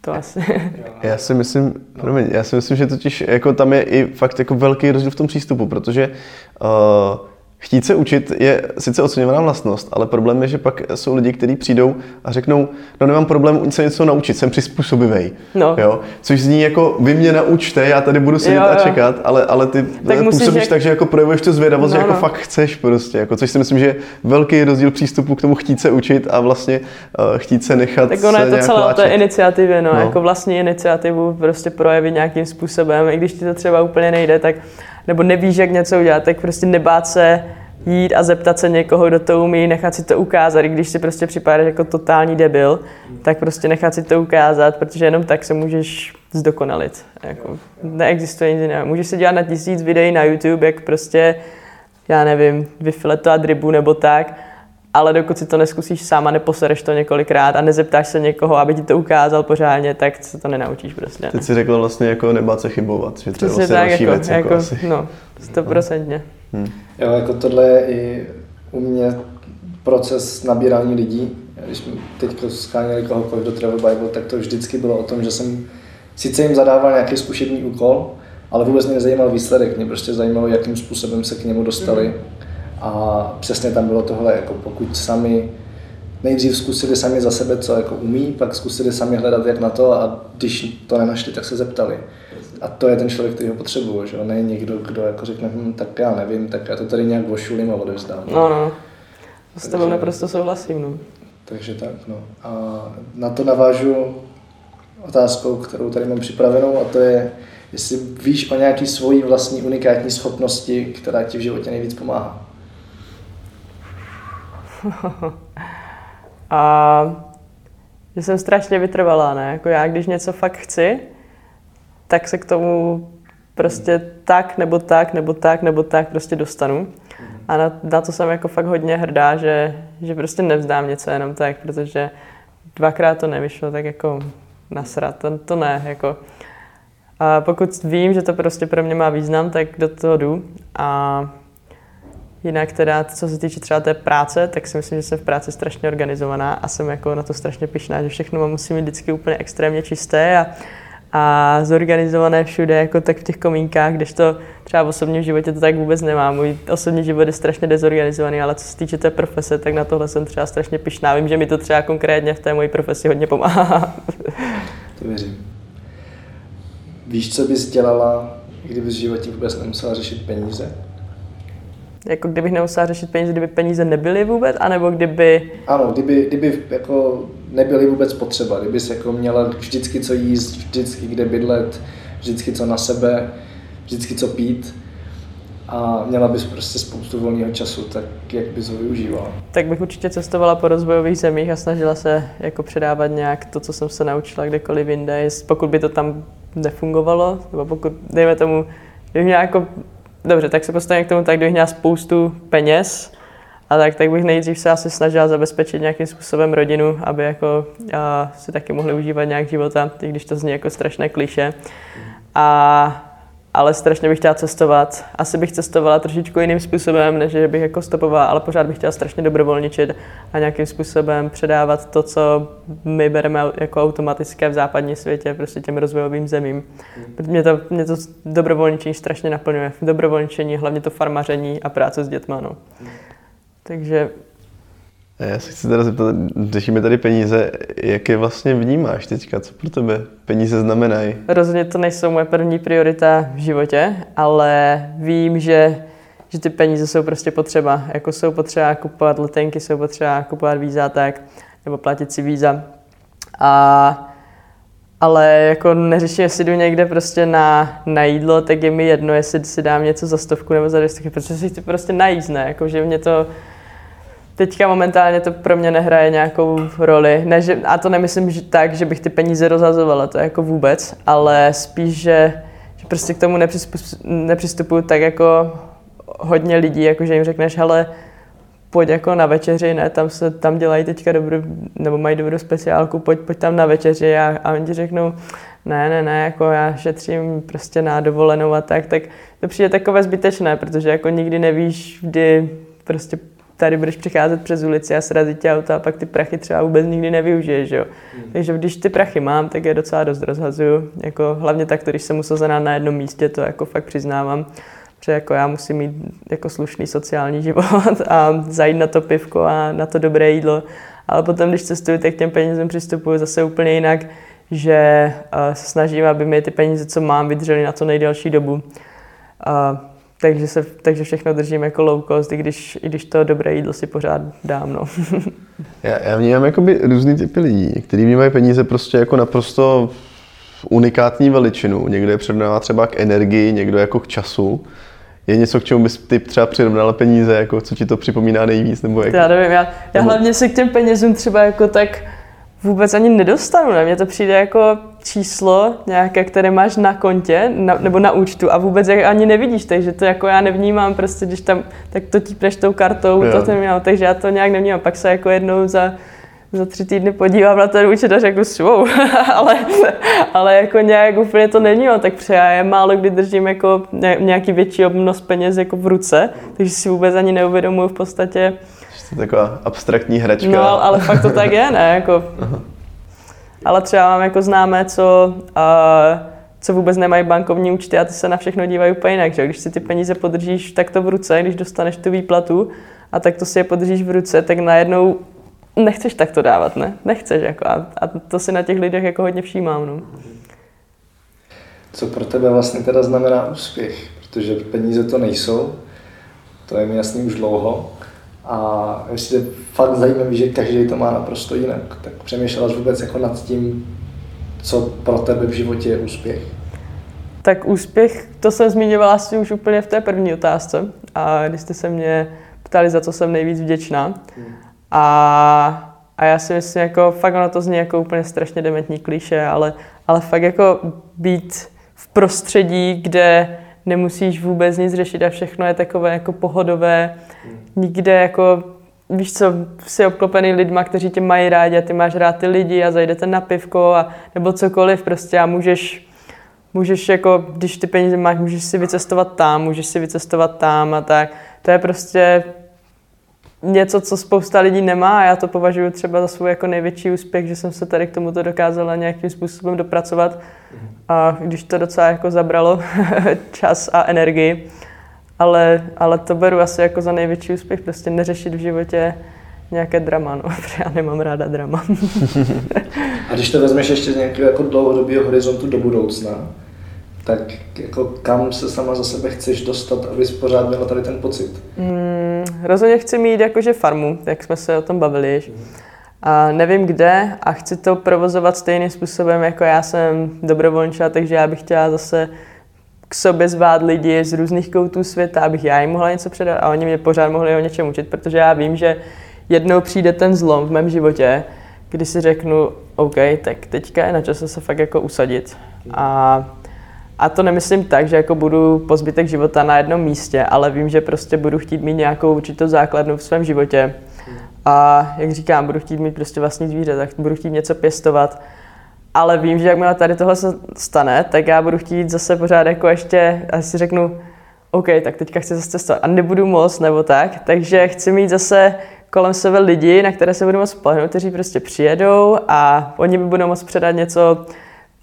to asi. Já si myslím, promiň, já si myslím, že totiž jako tam je i fakt jako velký rozdíl v tom přístupu, protože uh, Chtít se učit je sice oceňovaná vlastnost, ale problém je, že pak jsou lidi, kteří přijdou a řeknou, no nemám problém se něco naučit, jsem přizpůsobivý. No. Jo? Což zní jako, vy mě naučte, já tady budu sedět jo, jo. a čekat, ale, ale ty tak působíš jak... tak, že jako projevuješ tu zvědavost, no, že jako no. fakt chceš prostě, jako, což si myslím, že je velký rozdíl přístupu k tomu chtít se učit a vlastně uh, chtít se nechat Tak ono je to celé o té iniciativě, no, no, jako vlastní iniciativu prostě projevit nějakým způsobem, i když ti to třeba úplně nejde, tak nebo nevíš, jak něco udělat, tak prostě nebát se jít a zeptat se někoho, kdo to umí, nechat si to ukázat, i když si prostě připadáš jako totální debil, tak prostě nechat si to ukázat, protože jenom tak se můžeš zdokonalit. Jako, neexistuje nic jiného. Můžeš se dělat na tisíc videí na YouTube, jak prostě, já nevím, vyfiletovat rybu nebo tak, ale dokud si to neskusíš sám a neposereš to několikrát a nezeptáš se někoho, aby ti to ukázal pořádně, tak se to nenaučíš prostě. Teď si řekla vlastně jako nebát se chybovat, že to je vlastně tak, další jako, věc. Jako, jako asi. No, stoprocentně. Hmm. Jo, jako tohle je i u mě proces nabírání lidí. Když jsme teď scháněli kohokoliv do Travel Bible, tak to vždycky bylo o tom, že jsem sice jim zadával nějaký zkušební úkol, ale vůbec mě nezajímal výsledek, mě prostě zajímalo, jakým způsobem se k němu dostali. Mm-hmm a přesně tam bylo tohle, jako pokud sami nejdřív zkusili sami za sebe, co jako umí, pak zkusili sami hledat, jak na to a když to nenašli, tak se zeptali. a to je ten člověk, který ho potřebuje, že ne někdo, kdo jako řekne, hm, tak já nevím, tak já to tady nějak vošulím a odevzdám. No, no. S tebou naprosto souhlasím, no. Takže tak, no. A na to navážu otázkou, kterou tady mám připravenou a to je, jestli víš o nějaký svojí vlastní unikátní schopnosti, která ti v životě nejvíc pomáhá. a že jsem strašně vytrvalá, ne? Jako já, když něco fakt chci, tak se k tomu prostě tak, nebo tak, nebo tak, nebo tak prostě dostanu. A na, na to jsem jako fakt hodně hrdá, že, že prostě nevzdám něco jenom tak, protože dvakrát to nevyšlo, tak jako nasrat, to, to ne, jako. A pokud vím, že to prostě pro mě má význam, tak do toho jdu. A jinak teda, co se týče třeba té práce, tak si myslím, že jsem v práci strašně organizovaná a jsem jako na to strašně pišná, že všechno musí mít vždycky úplně extrémně čisté a a zorganizované všude, jako tak v těch komínkách, když to třeba v osobním životě to tak vůbec nemám. Můj osobní život je strašně dezorganizovaný, ale co se týče té profese, tak na tohle jsem třeba strašně pišná. Vím, že mi to třeba konkrétně v té mojí profesi hodně pomáhá. To věřím. Víš, co bys dělala, kdyby v životě vůbec nemusela řešit peníze? Jako kdybych nemusela řešit peníze, kdyby peníze nebyly vůbec, anebo kdyby... Ano, kdyby, kdyby jako nebyly vůbec potřeba, kdyby se jako měla vždycky co jíst, vždycky kde bydlet, vždycky co na sebe, vždycky co pít a měla bys prostě spoustu volného času, tak jak bys ho využívala? Tak bych určitě cestovala po rozvojových zemích a snažila se jako předávat nějak to, co jsem se naučila kdekoliv jinde, pokud by to tam nefungovalo, nebo pokud, dejme tomu, kdybych měla jako, dobře, tak se postavím k tomu tak, kdybych měla spoustu peněz, a tak, tak bych nejdřív se asi snažila zabezpečit nějakým způsobem rodinu, aby jako a, si taky mohli užívat nějak života, i když to zní jako strašné kliše. A, ale strašně bych chtěla cestovat. Asi bych cestovala trošičku jiným způsobem, než že bych jako stopovala, ale pořád bych chtěla strašně dobrovolničit a nějakým způsobem předávat to, co my bereme jako automatické v západním světě, prostě těm rozvojovým zemím. Mě to, mě to dobrovolničení strašně naplňuje. Dobrovolničení, hlavně to farmaření a práce s dětma. No. Takže... Já se chci teda zeptat, řešíme tady peníze, jak je vlastně vnímáš teďka, co pro tebe peníze znamenají? Rozhodně to nejsou moje první priorita v životě, ale vím, že, že ty peníze jsou prostě potřeba. Jako jsou potřeba kupovat letenky, jsou potřeba kupovat víza tak, nebo platit si víza. A ale jako neřeším, jestli jdu někde prostě na, na jídlo, tak je mi jedno, jestli si dám něco za stovku nebo za dvě stovky, protože si chci prostě najíst, ne? Jako, že mě to, teďka momentálně to pro mě nehraje nějakou roli. Ne, že, a to nemyslím že tak, že bych ty peníze rozhazovala, to jako vůbec, ale spíš, že, že prostě k tomu nepřistupuju tak jako hodně lidí, jako že jim řekneš, hele, pojď jako na večeři, ne, tam se, tam dělají teďka dobrou, nebo mají dobrou speciálku, pojď, pojď tam na večeři a, a oni ti řeknou, ne, ne, ne, jako já šetřím prostě na dovolenou a tak, tak to přijde takové zbytečné, protože jako nikdy nevíš, kdy prostě tady budeš přicházet přes ulici a srazit tě auto a pak ty prachy třeba vůbec nikdy nevyužiješ, jo. Mm. Takže když ty prachy mám, tak je docela dost rozhazuju, jako hlavně tak, když jsem usazená na jednom místě, to jako fakt přiznávám, protože jako já musím mít jako slušný sociální život a zajít na to pivko a na to dobré jídlo, ale potom, když cestuju, tak k těm penězům přistupuju zase úplně jinak, že se snažím, aby mi ty peníze, co mám, vydržely na to nejdelší dobu. A takže, se, takže všechno držím jako low cost, i když, i když to dobré jídlo si pořád dám. No. já, já vnímám jakoby různý typy lidí, kteří vnímají peníze prostě jako naprosto unikátní veličinu. Někdo je předává třeba k energii, někdo jako k času. Je něco, k čemu bys ty třeba přirovnala peníze, jako co ti to připomíná nejvíc? Nebo jak... Já nevím, já, já hlavně se k těm penězům třeba jako tak vůbec ani nedostanu. Ne? Mně to přijde jako číslo nějaké, které máš na kontě na, nebo na účtu a vůbec jak ani nevidíš, takže to jako já nevnímám prostě, když tam, tak to típneš tou kartou, to ten měl, takže já to nějak nevnímám. Pak se jako jednou za, za tři týdny podívám na ten účet a řeknu si, wow, ale, ale jako nějak úplně to není, tak pře já je málo kdy držím jako nějaký větší obnos peněz jako v ruce, takže si vůbec ani neuvědomuji v podstatě, to taková abstraktní hračka. No, ale fakt to tak je, ne? Jako, ale třeba mám jako známé, co, uh, co vůbec nemají bankovní účty a ty se na všechno dívají úplně jinak. Že? Když si ty peníze podržíš takto v ruce, když dostaneš tu výplatu a tak to si je podržíš v ruce, tak najednou nechceš takto dávat, ne? Nechceš. Jako, a, a to si na těch lidech jako hodně všímám. No. Co pro tebe vlastně teda znamená úspěch? Protože peníze to nejsou, to je mi jasný už dlouho. A jestli je fakt zajímavý, že každý to má naprosto jinak. Tak přemýšlela vůbec jako nad tím, co pro tebe v životě je úspěch? Tak úspěch, to jsem zmiňovala asi už úplně v té první otázce. A když jste se mě ptali, za co jsem nejvíc vděčná. A, a já si myslím, jako fakt ono to zní jako úplně strašně dementní kliše, ale, ale fakt jako být v prostředí, kde nemusíš vůbec nic řešit a všechno je takové jako pohodové, nikde jako víš co, jsi obklopený lidma, kteří tě mají rádi a ty máš rád ty lidi a zajdete na pivko a nebo cokoliv prostě a můžeš, můžeš jako, když ty peníze máš, můžeš si vycestovat tam, můžeš si vycestovat tam a tak. To je prostě něco, co spousta lidí nemá a já to považuji třeba za svůj jako největší úspěch, že jsem se tady k tomuto dokázala nějakým způsobem dopracovat. A když to docela jako zabralo čas a energii, ale, ale to beru asi jako za největší úspěch, prostě neřešit v životě nějaké drama, no, protože já nemám ráda drama. a když to vezmeš ještě z nějakého jako dlouhodobého horizontu do budoucna, tak jako kam se sama za sebe chceš dostat, abys pořád měla tady ten pocit? Mm, rozhodně chci mít jakože farmu, jak jsme se o tom bavili. A nevím kde a chci to provozovat stejným způsobem, jako já jsem dobrovolnička, takže já bych chtěla zase k sobě zvát lidi z různých koutů světa, abych já jim mohla něco předat a oni mě pořád mohli o něčem učit, protože já vím, že jednou přijde ten zlom v mém životě, kdy si řeknu, OK, tak teďka je na čase se fakt jako usadit. A, a to nemyslím tak, že jako budu po zbytek života na jednom místě, ale vím, že prostě budu chtít mít nějakou určitou základnu v svém životě. A jak říkám, budu chtít mít prostě vlastní zvíře, tak budu chtít něco pěstovat. Ale vím, že jakmile tady tohle se stane, tak já budu chtít zase pořád jako ještě, a si řeknu, OK, tak teďka chci zase cestovat. A nebudu moc nebo tak, takže chci mít zase kolem sebe lidi, na které se budu moc spolehnout, kteří prostě přijedou a oni mi budou moct předat něco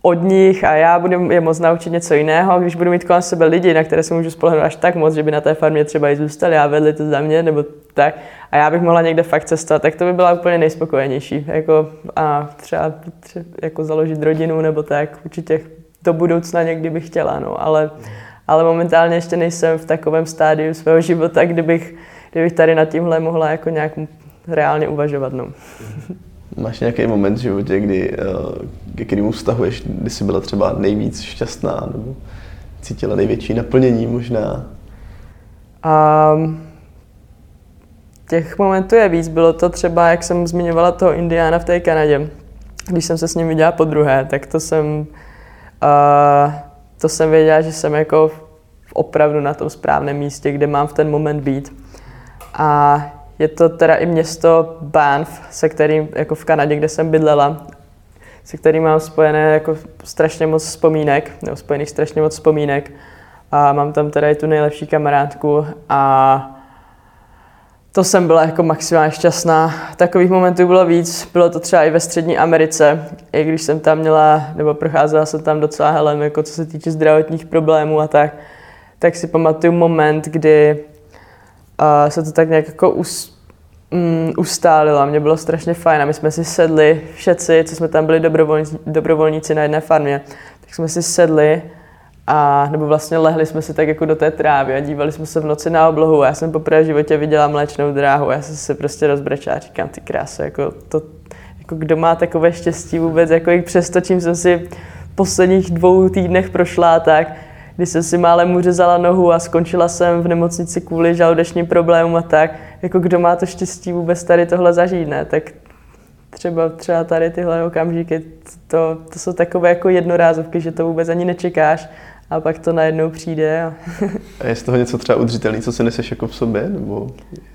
od nich a já budu je moc naučit něco jiného. Když budu mít kolem sebe lidi, na které se můžu spolehnout až tak moc, že by na té farmě třeba i zůstali a vedli to za mě, nebo tak, a já bych mohla někde fakt cestovat, tak to by byla úplně nejspokojenější. Jako, a třeba, třeba jako založit rodinu nebo tak, určitě do budoucna někdy bych chtěla, no, ale, ale momentálně ještě nejsem v takovém stádiu svého života, kdybych, kdybych tady nad tímhle mohla jako nějak reálně uvažovat. No. Máš nějaký moment v životě, kdy, eh, ke kterému vztahuješ, kdy jsi byla třeba nejvíc šťastná nebo cítila největší naplnění možná? Um, těch momentů je víc. Bylo to třeba, jak jsem zmiňovala toho Indiána v té Kanadě. Když jsem se s ním viděla po druhé, tak to jsem, uh, to jsem věděla, že jsem jako opravdu na tom správném místě, kde mám v ten moment být. A je to teda i město Banff, se kterým, jako v Kanadě, kde jsem bydlela, se kterým mám spojené jako strašně moc vzpomínek, nebo spojených strašně moc vzpomínek. A mám tam teda i tu nejlepší kamarádku a to jsem byla jako maximálně šťastná. Takových momentů bylo víc, bylo to třeba i ve Střední Americe, i když jsem tam měla, nebo procházela jsem tam docela helem, jako co se týče zdravotních problémů a tak, tak si pamatuju moment, kdy uh, se to tak nějak jako us, um, ustálilo. Mě bylo strašně fajn a my jsme si sedli, všetci, co jsme tam byli dobrovolníci, dobrovolníci na jedné farmě, tak jsme si sedli a nebo vlastně lehli jsme si tak jako do té trávy a dívali jsme se v noci na oblohu a já jsem poprvé v životě viděla mléčnou dráhu a já jsem se prostě rozbrečela a říkám, ty krásy, jako to, jako kdo má takové štěstí vůbec, jako i přesto, čím jsem si v posledních dvou týdnech prošla, tak když jsem si málem uřezala nohu a skončila jsem v nemocnici kvůli žaludečním problémům a tak, jako kdo má to štěstí vůbec tady tohle zažít, ne? Tak třeba, třeba tady tyhle okamžiky, to, to jsou takové jako jednorázovky, že to vůbec ani nečekáš a pak to najednou přijde. A, a je z toho něco třeba udržitelný, co si neseš jako v sobě? Nebo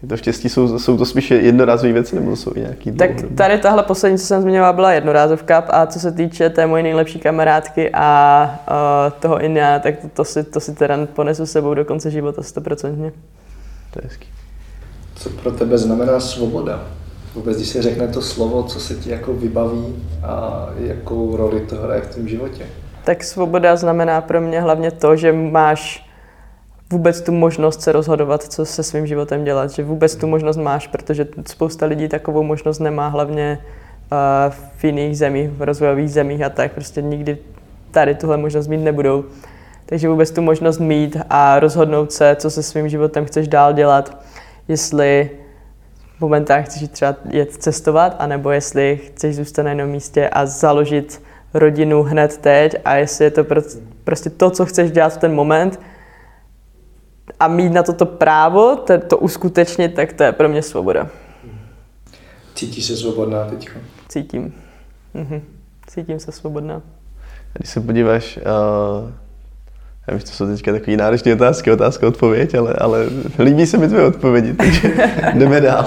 to štěstí jsou, jsou to spíše jednorázové věci, nebo jsou i nějaký Tak tady tahle poslední, co jsem zmiňovala, byla jednorázovka a co se týče té moje nejlepší kamarádky a uh, toho India, tak to, to, si, to si teda ponesu sebou do konce života stoprocentně. To je hezký. Co pro tebe znamená svoboda? Vůbec, když se řekne to slovo, co se ti jako vybaví a jakou roli to hraje v tom životě? Tak svoboda znamená pro mě hlavně to, že máš vůbec tu možnost se rozhodovat, co se svým životem dělat, že vůbec tu možnost máš, protože spousta lidí takovou možnost nemá, hlavně uh, v jiných zemích, v rozvojových zemích a tak, prostě nikdy tady tuhle možnost mít nebudou. Takže vůbec tu možnost mít a rozhodnout se, co se svým životem chceš dál dělat, jestli v momentách chceš třeba jet cestovat, anebo jestli chceš zůstat na jednom místě a založit rodinu hned teď a jestli je to prostě to, co chceš dělat v ten moment a mít na toto právo, to, to uskutečnit, tak to je pro mě svoboda. Cítíš se svobodná teď? Cítím. Mhm. Cítím se svobodná. Když se podíváš, uh, já vím, že to jsou teďka takové náročné otázky, otázka, odpověď, ale, ale líbí se mi tvoje odpovědi, takže jdeme dál.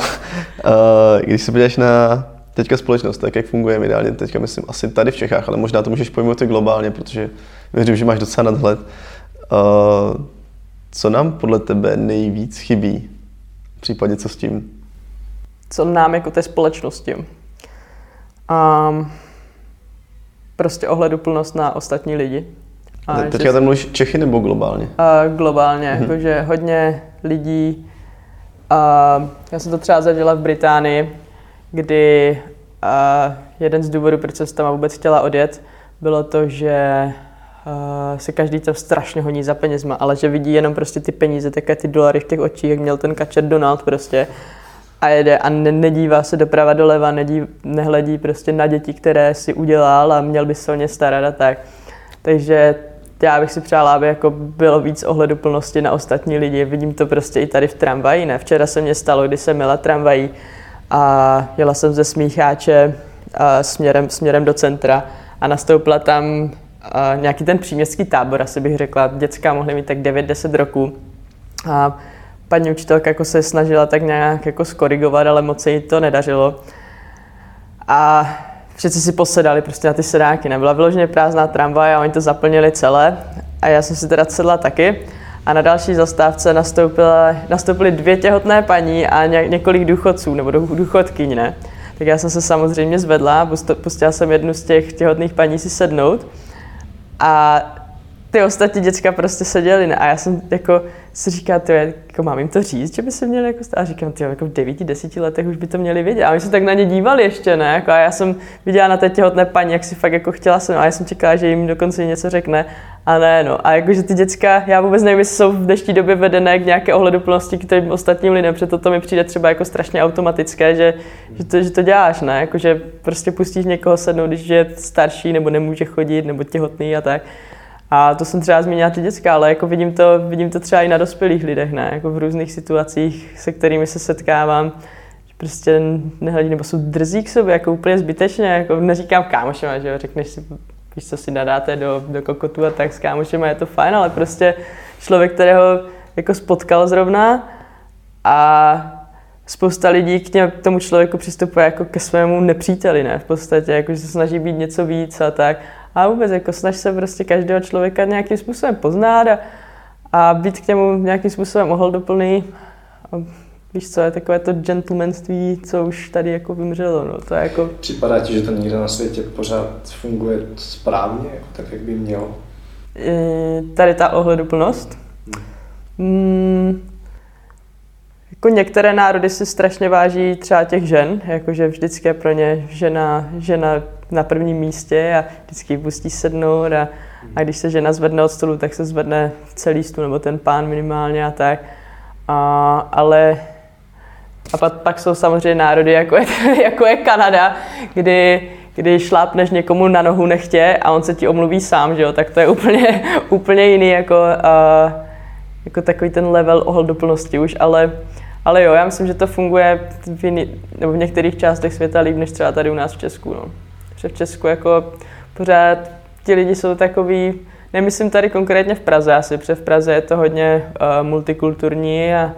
Uh, když se podíváš na teďka společnost, tak jak funguje ideálně teďka, myslím, asi tady v Čechách, ale možná to můžeš pojmout i globálně, protože věřím, že máš docela nadhled. Uh, co nám podle tebe nejvíc chybí? V případě co s tím? Co nám jako té společnosti? Um, prostě ohleduplnost na ostatní lidi. A Teďka tam mluvíš Čechy nebo globálně? Uh, globálně, hmm. jakože hodně lidí. Uh, já jsem to třeba zažila v Británii, kdy uh, jeden z důvodů, proč jsem tam vůbec chtěla odjet, bylo to, že uh, se každý tam strašně honí za penězma, ale že vidí jenom prostě ty peníze, také ty dolary v těch očích, jak měl ten kačer Donald prostě a jede a ne, nedívá se doprava doleva, nedí, nehledí prostě na děti, které si udělal a měl by se o ně starat a tak. Takže já bych si přála, aby jako bylo víc ohleduplnosti na ostatní lidi. Vidím to prostě i tady v tramvaji. Ne? Včera se mě stalo, když jsem měla tramvají a jela jsem ze Smícháče a směrem, směrem do centra a nastoupila tam a nějaký ten příměstský tábor, asi bych řekla. Dětská mohly mít tak 9-10 roků. A paní učitelka jako se snažila tak nějak jako skorigovat, ale moc se jí to nedařilo. A všichni si posedali prostě na ty sedáky. Nebyla vyloženě prázdná tramvaj a oni to zaplnili celé. A já jsem si teda sedla taky. A na další zastávce nastoupily dvě těhotné paní a ně, několik důchodců, nebo důchodkyň, ne? Tak já jsem se samozřejmě zvedla, pustila jsem jednu z těch těhotných paní si sednout. A ty ostatní děcka prostě seděli, ne? A já jsem jako si říká, ty, jako mám jim to říct, že by se měli jako stát. A říkám, ty, jako v devíti, desíti letech už by to měli vědět. A oni se tak na ně dívali ještě, ne? Jako a já jsem viděla na té těhotné paní, jak si fakt jako chtěla jsem, a já jsem čekala, že jim dokonce něco řekne. A ne, no. A jakože ty děcka, já vůbec nevím, jestli jsou v dnešní době vedené k nějaké ohleduplnosti k těm ostatním lidem, protože to mi přijde třeba jako strašně automatické, že, že, to, že to děláš, ne? Jakože prostě pustíš někoho sednout, když je starší nebo nemůže chodit nebo těhotný a tak. A to jsem třeba zmínila ty dětská, ale jako vidím to, vidím to třeba i na dospělých lidech, ne? Jako v různých situacích, se kterými se setkávám, že prostě nehledí nebo jsou drzí k sobě, jako úplně zbytečně, jako neříkám kámošema, že jo, řekneš si, víš co si nadáte do, do kokotu a tak s kámošema je to fajn, ale prostě člověk, kterého jako spotkal zrovna a spousta lidí k něm, tomu člověku přistupuje jako ke svému nepříteli, ne? V podstatě, jako, že se snaží být něco víc a tak. A vůbec jako snaž se prostě každého člověka nějakým způsobem poznat a, a být k němu nějakým způsobem ohleduplný. A víš co, je takové to gentlemanství, co už tady jako vymřelo. No. To je jako... Připadá ti, že to někde na světě pořád funguje správně, jako tak, jak by mělo? E, tady ta ohleduplnost? Hmm. Mm, jako některé národy si strašně váží třeba těch žen, jakože vždycky je pro ně žena, žena na prvním místě a vždycky pustí sednout a, a když se žena zvedne od stolu, tak se zvedne celý stůl nebo ten pán minimálně a tak. A, ale a pak, pak jsou samozřejmě národy, jako je, jako je Kanada, kdy, kdy šlápneš někomu na nohu nechtě a on se ti omluví sám, že jo? tak to je úplně, úplně jiný jako, uh, jako takový ten level ohleduplnosti už, ale ale jo, já myslím, že to funguje v, jiný, nebo v některých částech světa líp, než třeba tady u nás v Česku. No. Že v Česku jako pořád ti lidi jsou takový, nemyslím tady konkrétně v Praze asi, protože v Praze je to hodně uh, multikulturní, a,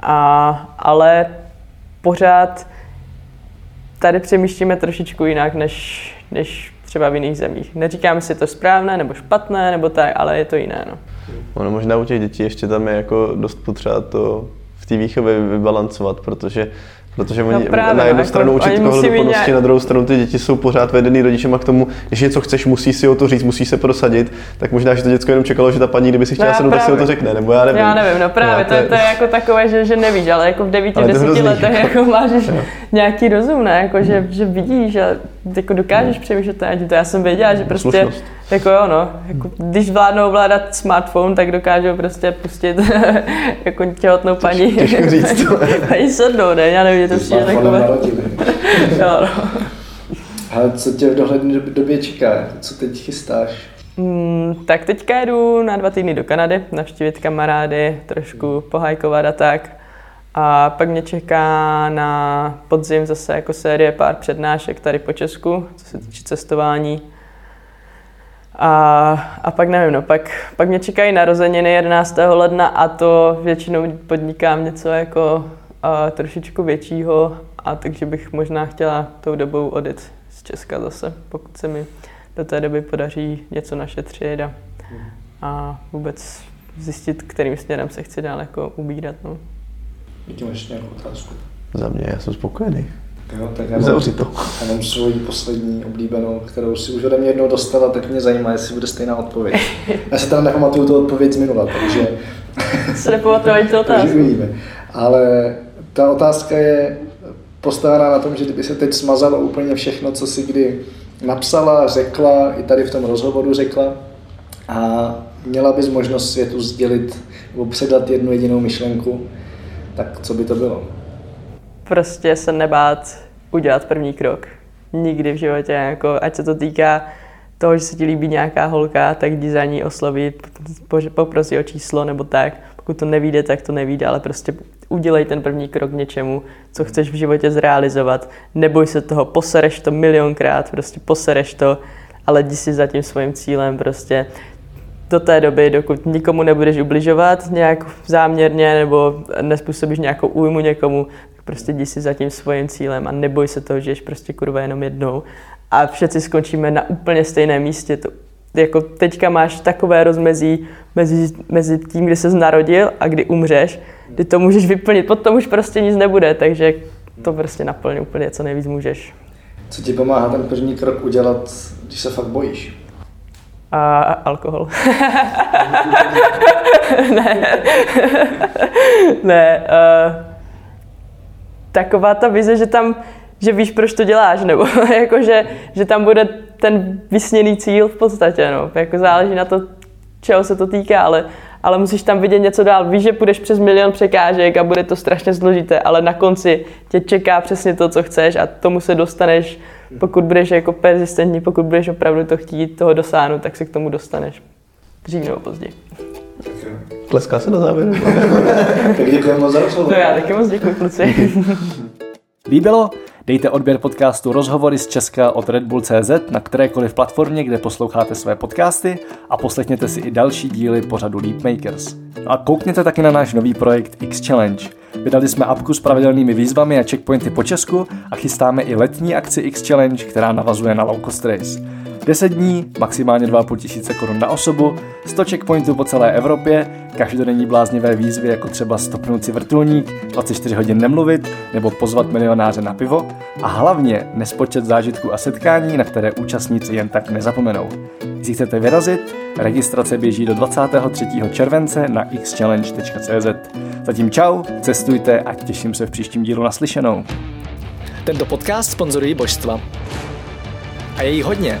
a, ale pořád tady přemýšlíme trošičku jinak, než, než třeba v jiných zemích. Neříkám, jestli je to správné nebo špatné, nebo tak, ale je to jiné. No. Ono možná u těch dětí ještě tam je jako dost potřeba to té výchově vybalancovat, protože Protože oni no právě, na jednu jako, stranu učit kohleduplnosti, nějak... na druhou stranu ty děti jsou pořád vedený rodičema k tomu, když něco chceš, musí si o to říct, musí se prosadit, tak možná, že to děcko jenom čekalo, že ta paní, kdyby si chtěla no, sednout, tak si o to řekne, nebo já nevím. Já nevím, no právě, no, to, je, to je jako takové, že, že nevíš, ale jako v devíti, deseti letech jako máš nějaký rozum, ne? Jako, že, že vidíš, že jako dokážeš přemýšlet nad tím, to já jsem věděla, že prostě, Slušnost. jako jo no, jako, když vládnou ovládat smartphone, tak dokážou prostě pustit jako těhotnou paní, těžko říct to. paní sednou, ne, já nevím, je to přijde takové, jo no. Ale co tě v dohledné době- čeká? Co teď chystáš? Mm, tak teďka jdu na dva týdny do Kanady, navštívit kamarády, trošku pohajkovat a tak. A pak mě čeká na podzim zase jako série pár přednášek tady po Česku, co se týče cestování. A, a pak nevím, no, pak, pak mě čekají narozeniny 11. ledna a to většinou podnikám něco jako a, trošičku většího a takže bych možná chtěla tou dobou odjet z Česka zase, pokud se mi do té doby podaří něco našetřit a, a vůbec zjistit, kterým směrem se chci dál jako ubírat. No. Jaký máš nějakou otázku? Za mě, já jsem spokojený. Jo, tak já mám, to. já mám svoji poslední oblíbenou, kterou si už ode mě jednou dostala, tak mě zajímá, jestli bude stejná odpověď. Já si teda nepamatuju tu odpověď z minula, takže, Se nepamatuju ani tu otázku. uvidíme. Ale ta otázka je postavená na tom, že kdyby se teď smazalo úplně všechno, co si kdy napsala, řekla, i tady v tom rozhovoru řekla, a měla bys možnost světu sdělit nebo předat jednu jedinou myšlenku, tak co by to bylo? Prostě se nebát udělat první krok. Nikdy v životě, jako, ať se to týká toho, že se ti líbí nějaká holka, tak jdi za ní oslovit, poprosi o číslo nebo tak. Pokud to nevíde, tak to nevíde, ale prostě udělej ten první krok k něčemu, co chceš v životě zrealizovat. Neboj se toho, posereš to milionkrát, prostě posereš to, ale jdi si za tím svým cílem prostě do té doby, dokud nikomu nebudeš ubližovat nějak záměrně nebo nespůsobíš nějakou újmu někomu, tak prostě jdi si za tím svým cílem a neboj se toho, že ješ prostě kurva jenom jednou. A všetci skončíme na úplně stejném místě. To, jako teďka máš takové rozmezí mezi, mezi tím, kdy se narodil a kdy umřeš, kdy to můžeš vyplnit, potom už prostě nic nebude, takže to prostě naplň úplně, co nejvíc můžeš. Co ti pomáhá ten první krok udělat, když se fakt bojíš? A alkohol. ne. ne. Uh, taková ta vize, že tam, že víš, proč to děláš, nebo jako, že, že tam bude ten vysněný cíl v podstatě, no. Jako záleží na to, čeho se to týká, ale, ale musíš tam vidět něco dál. Víš, že půjdeš přes milion překážek a bude to strašně složité, ale na konci tě čeká přesně to, co chceš a tomu se dostaneš, pokud budeš jako persistentní, pokud budeš opravdu to chtít, toho dosáhnout, tak se k tomu dostaneš. Dřív nebo později. Tleská se na závěr. Tak děkujeme moc za rozhovor. No já taky moc děkuji, kluci. Líbilo? Dejte odběr podcastu Rozhovory z Česka od Red Bull CZ na kterékoliv platformě, kde posloucháte své podcasty a poslechněte si i další díly pořadu Leapmakers. No a koukněte taky na náš nový projekt X Challenge. Vydali jsme apku s pravidelnými výzvami a checkpointy po Česku a chystáme i letní akci X Challenge, která navazuje na Low Cost Race. 10 dní, maximálně 2,5 tisíce korun na osobu, 100 checkpointů po celé Evropě, každodenní bláznivé výzvy jako třeba stopnout si vrtulník, 24 hodin nemluvit nebo pozvat milionáře na pivo a hlavně nespočet zážitků a setkání, na které účastníci jen tak nezapomenou. Jestli chcete vyrazit, registrace běží do 23. července na xchallenge.cz. Zatím čau, cestujte a těším se v příštím dílu naslyšenou. Tento podcast sponzorují božstva. A je jí hodně.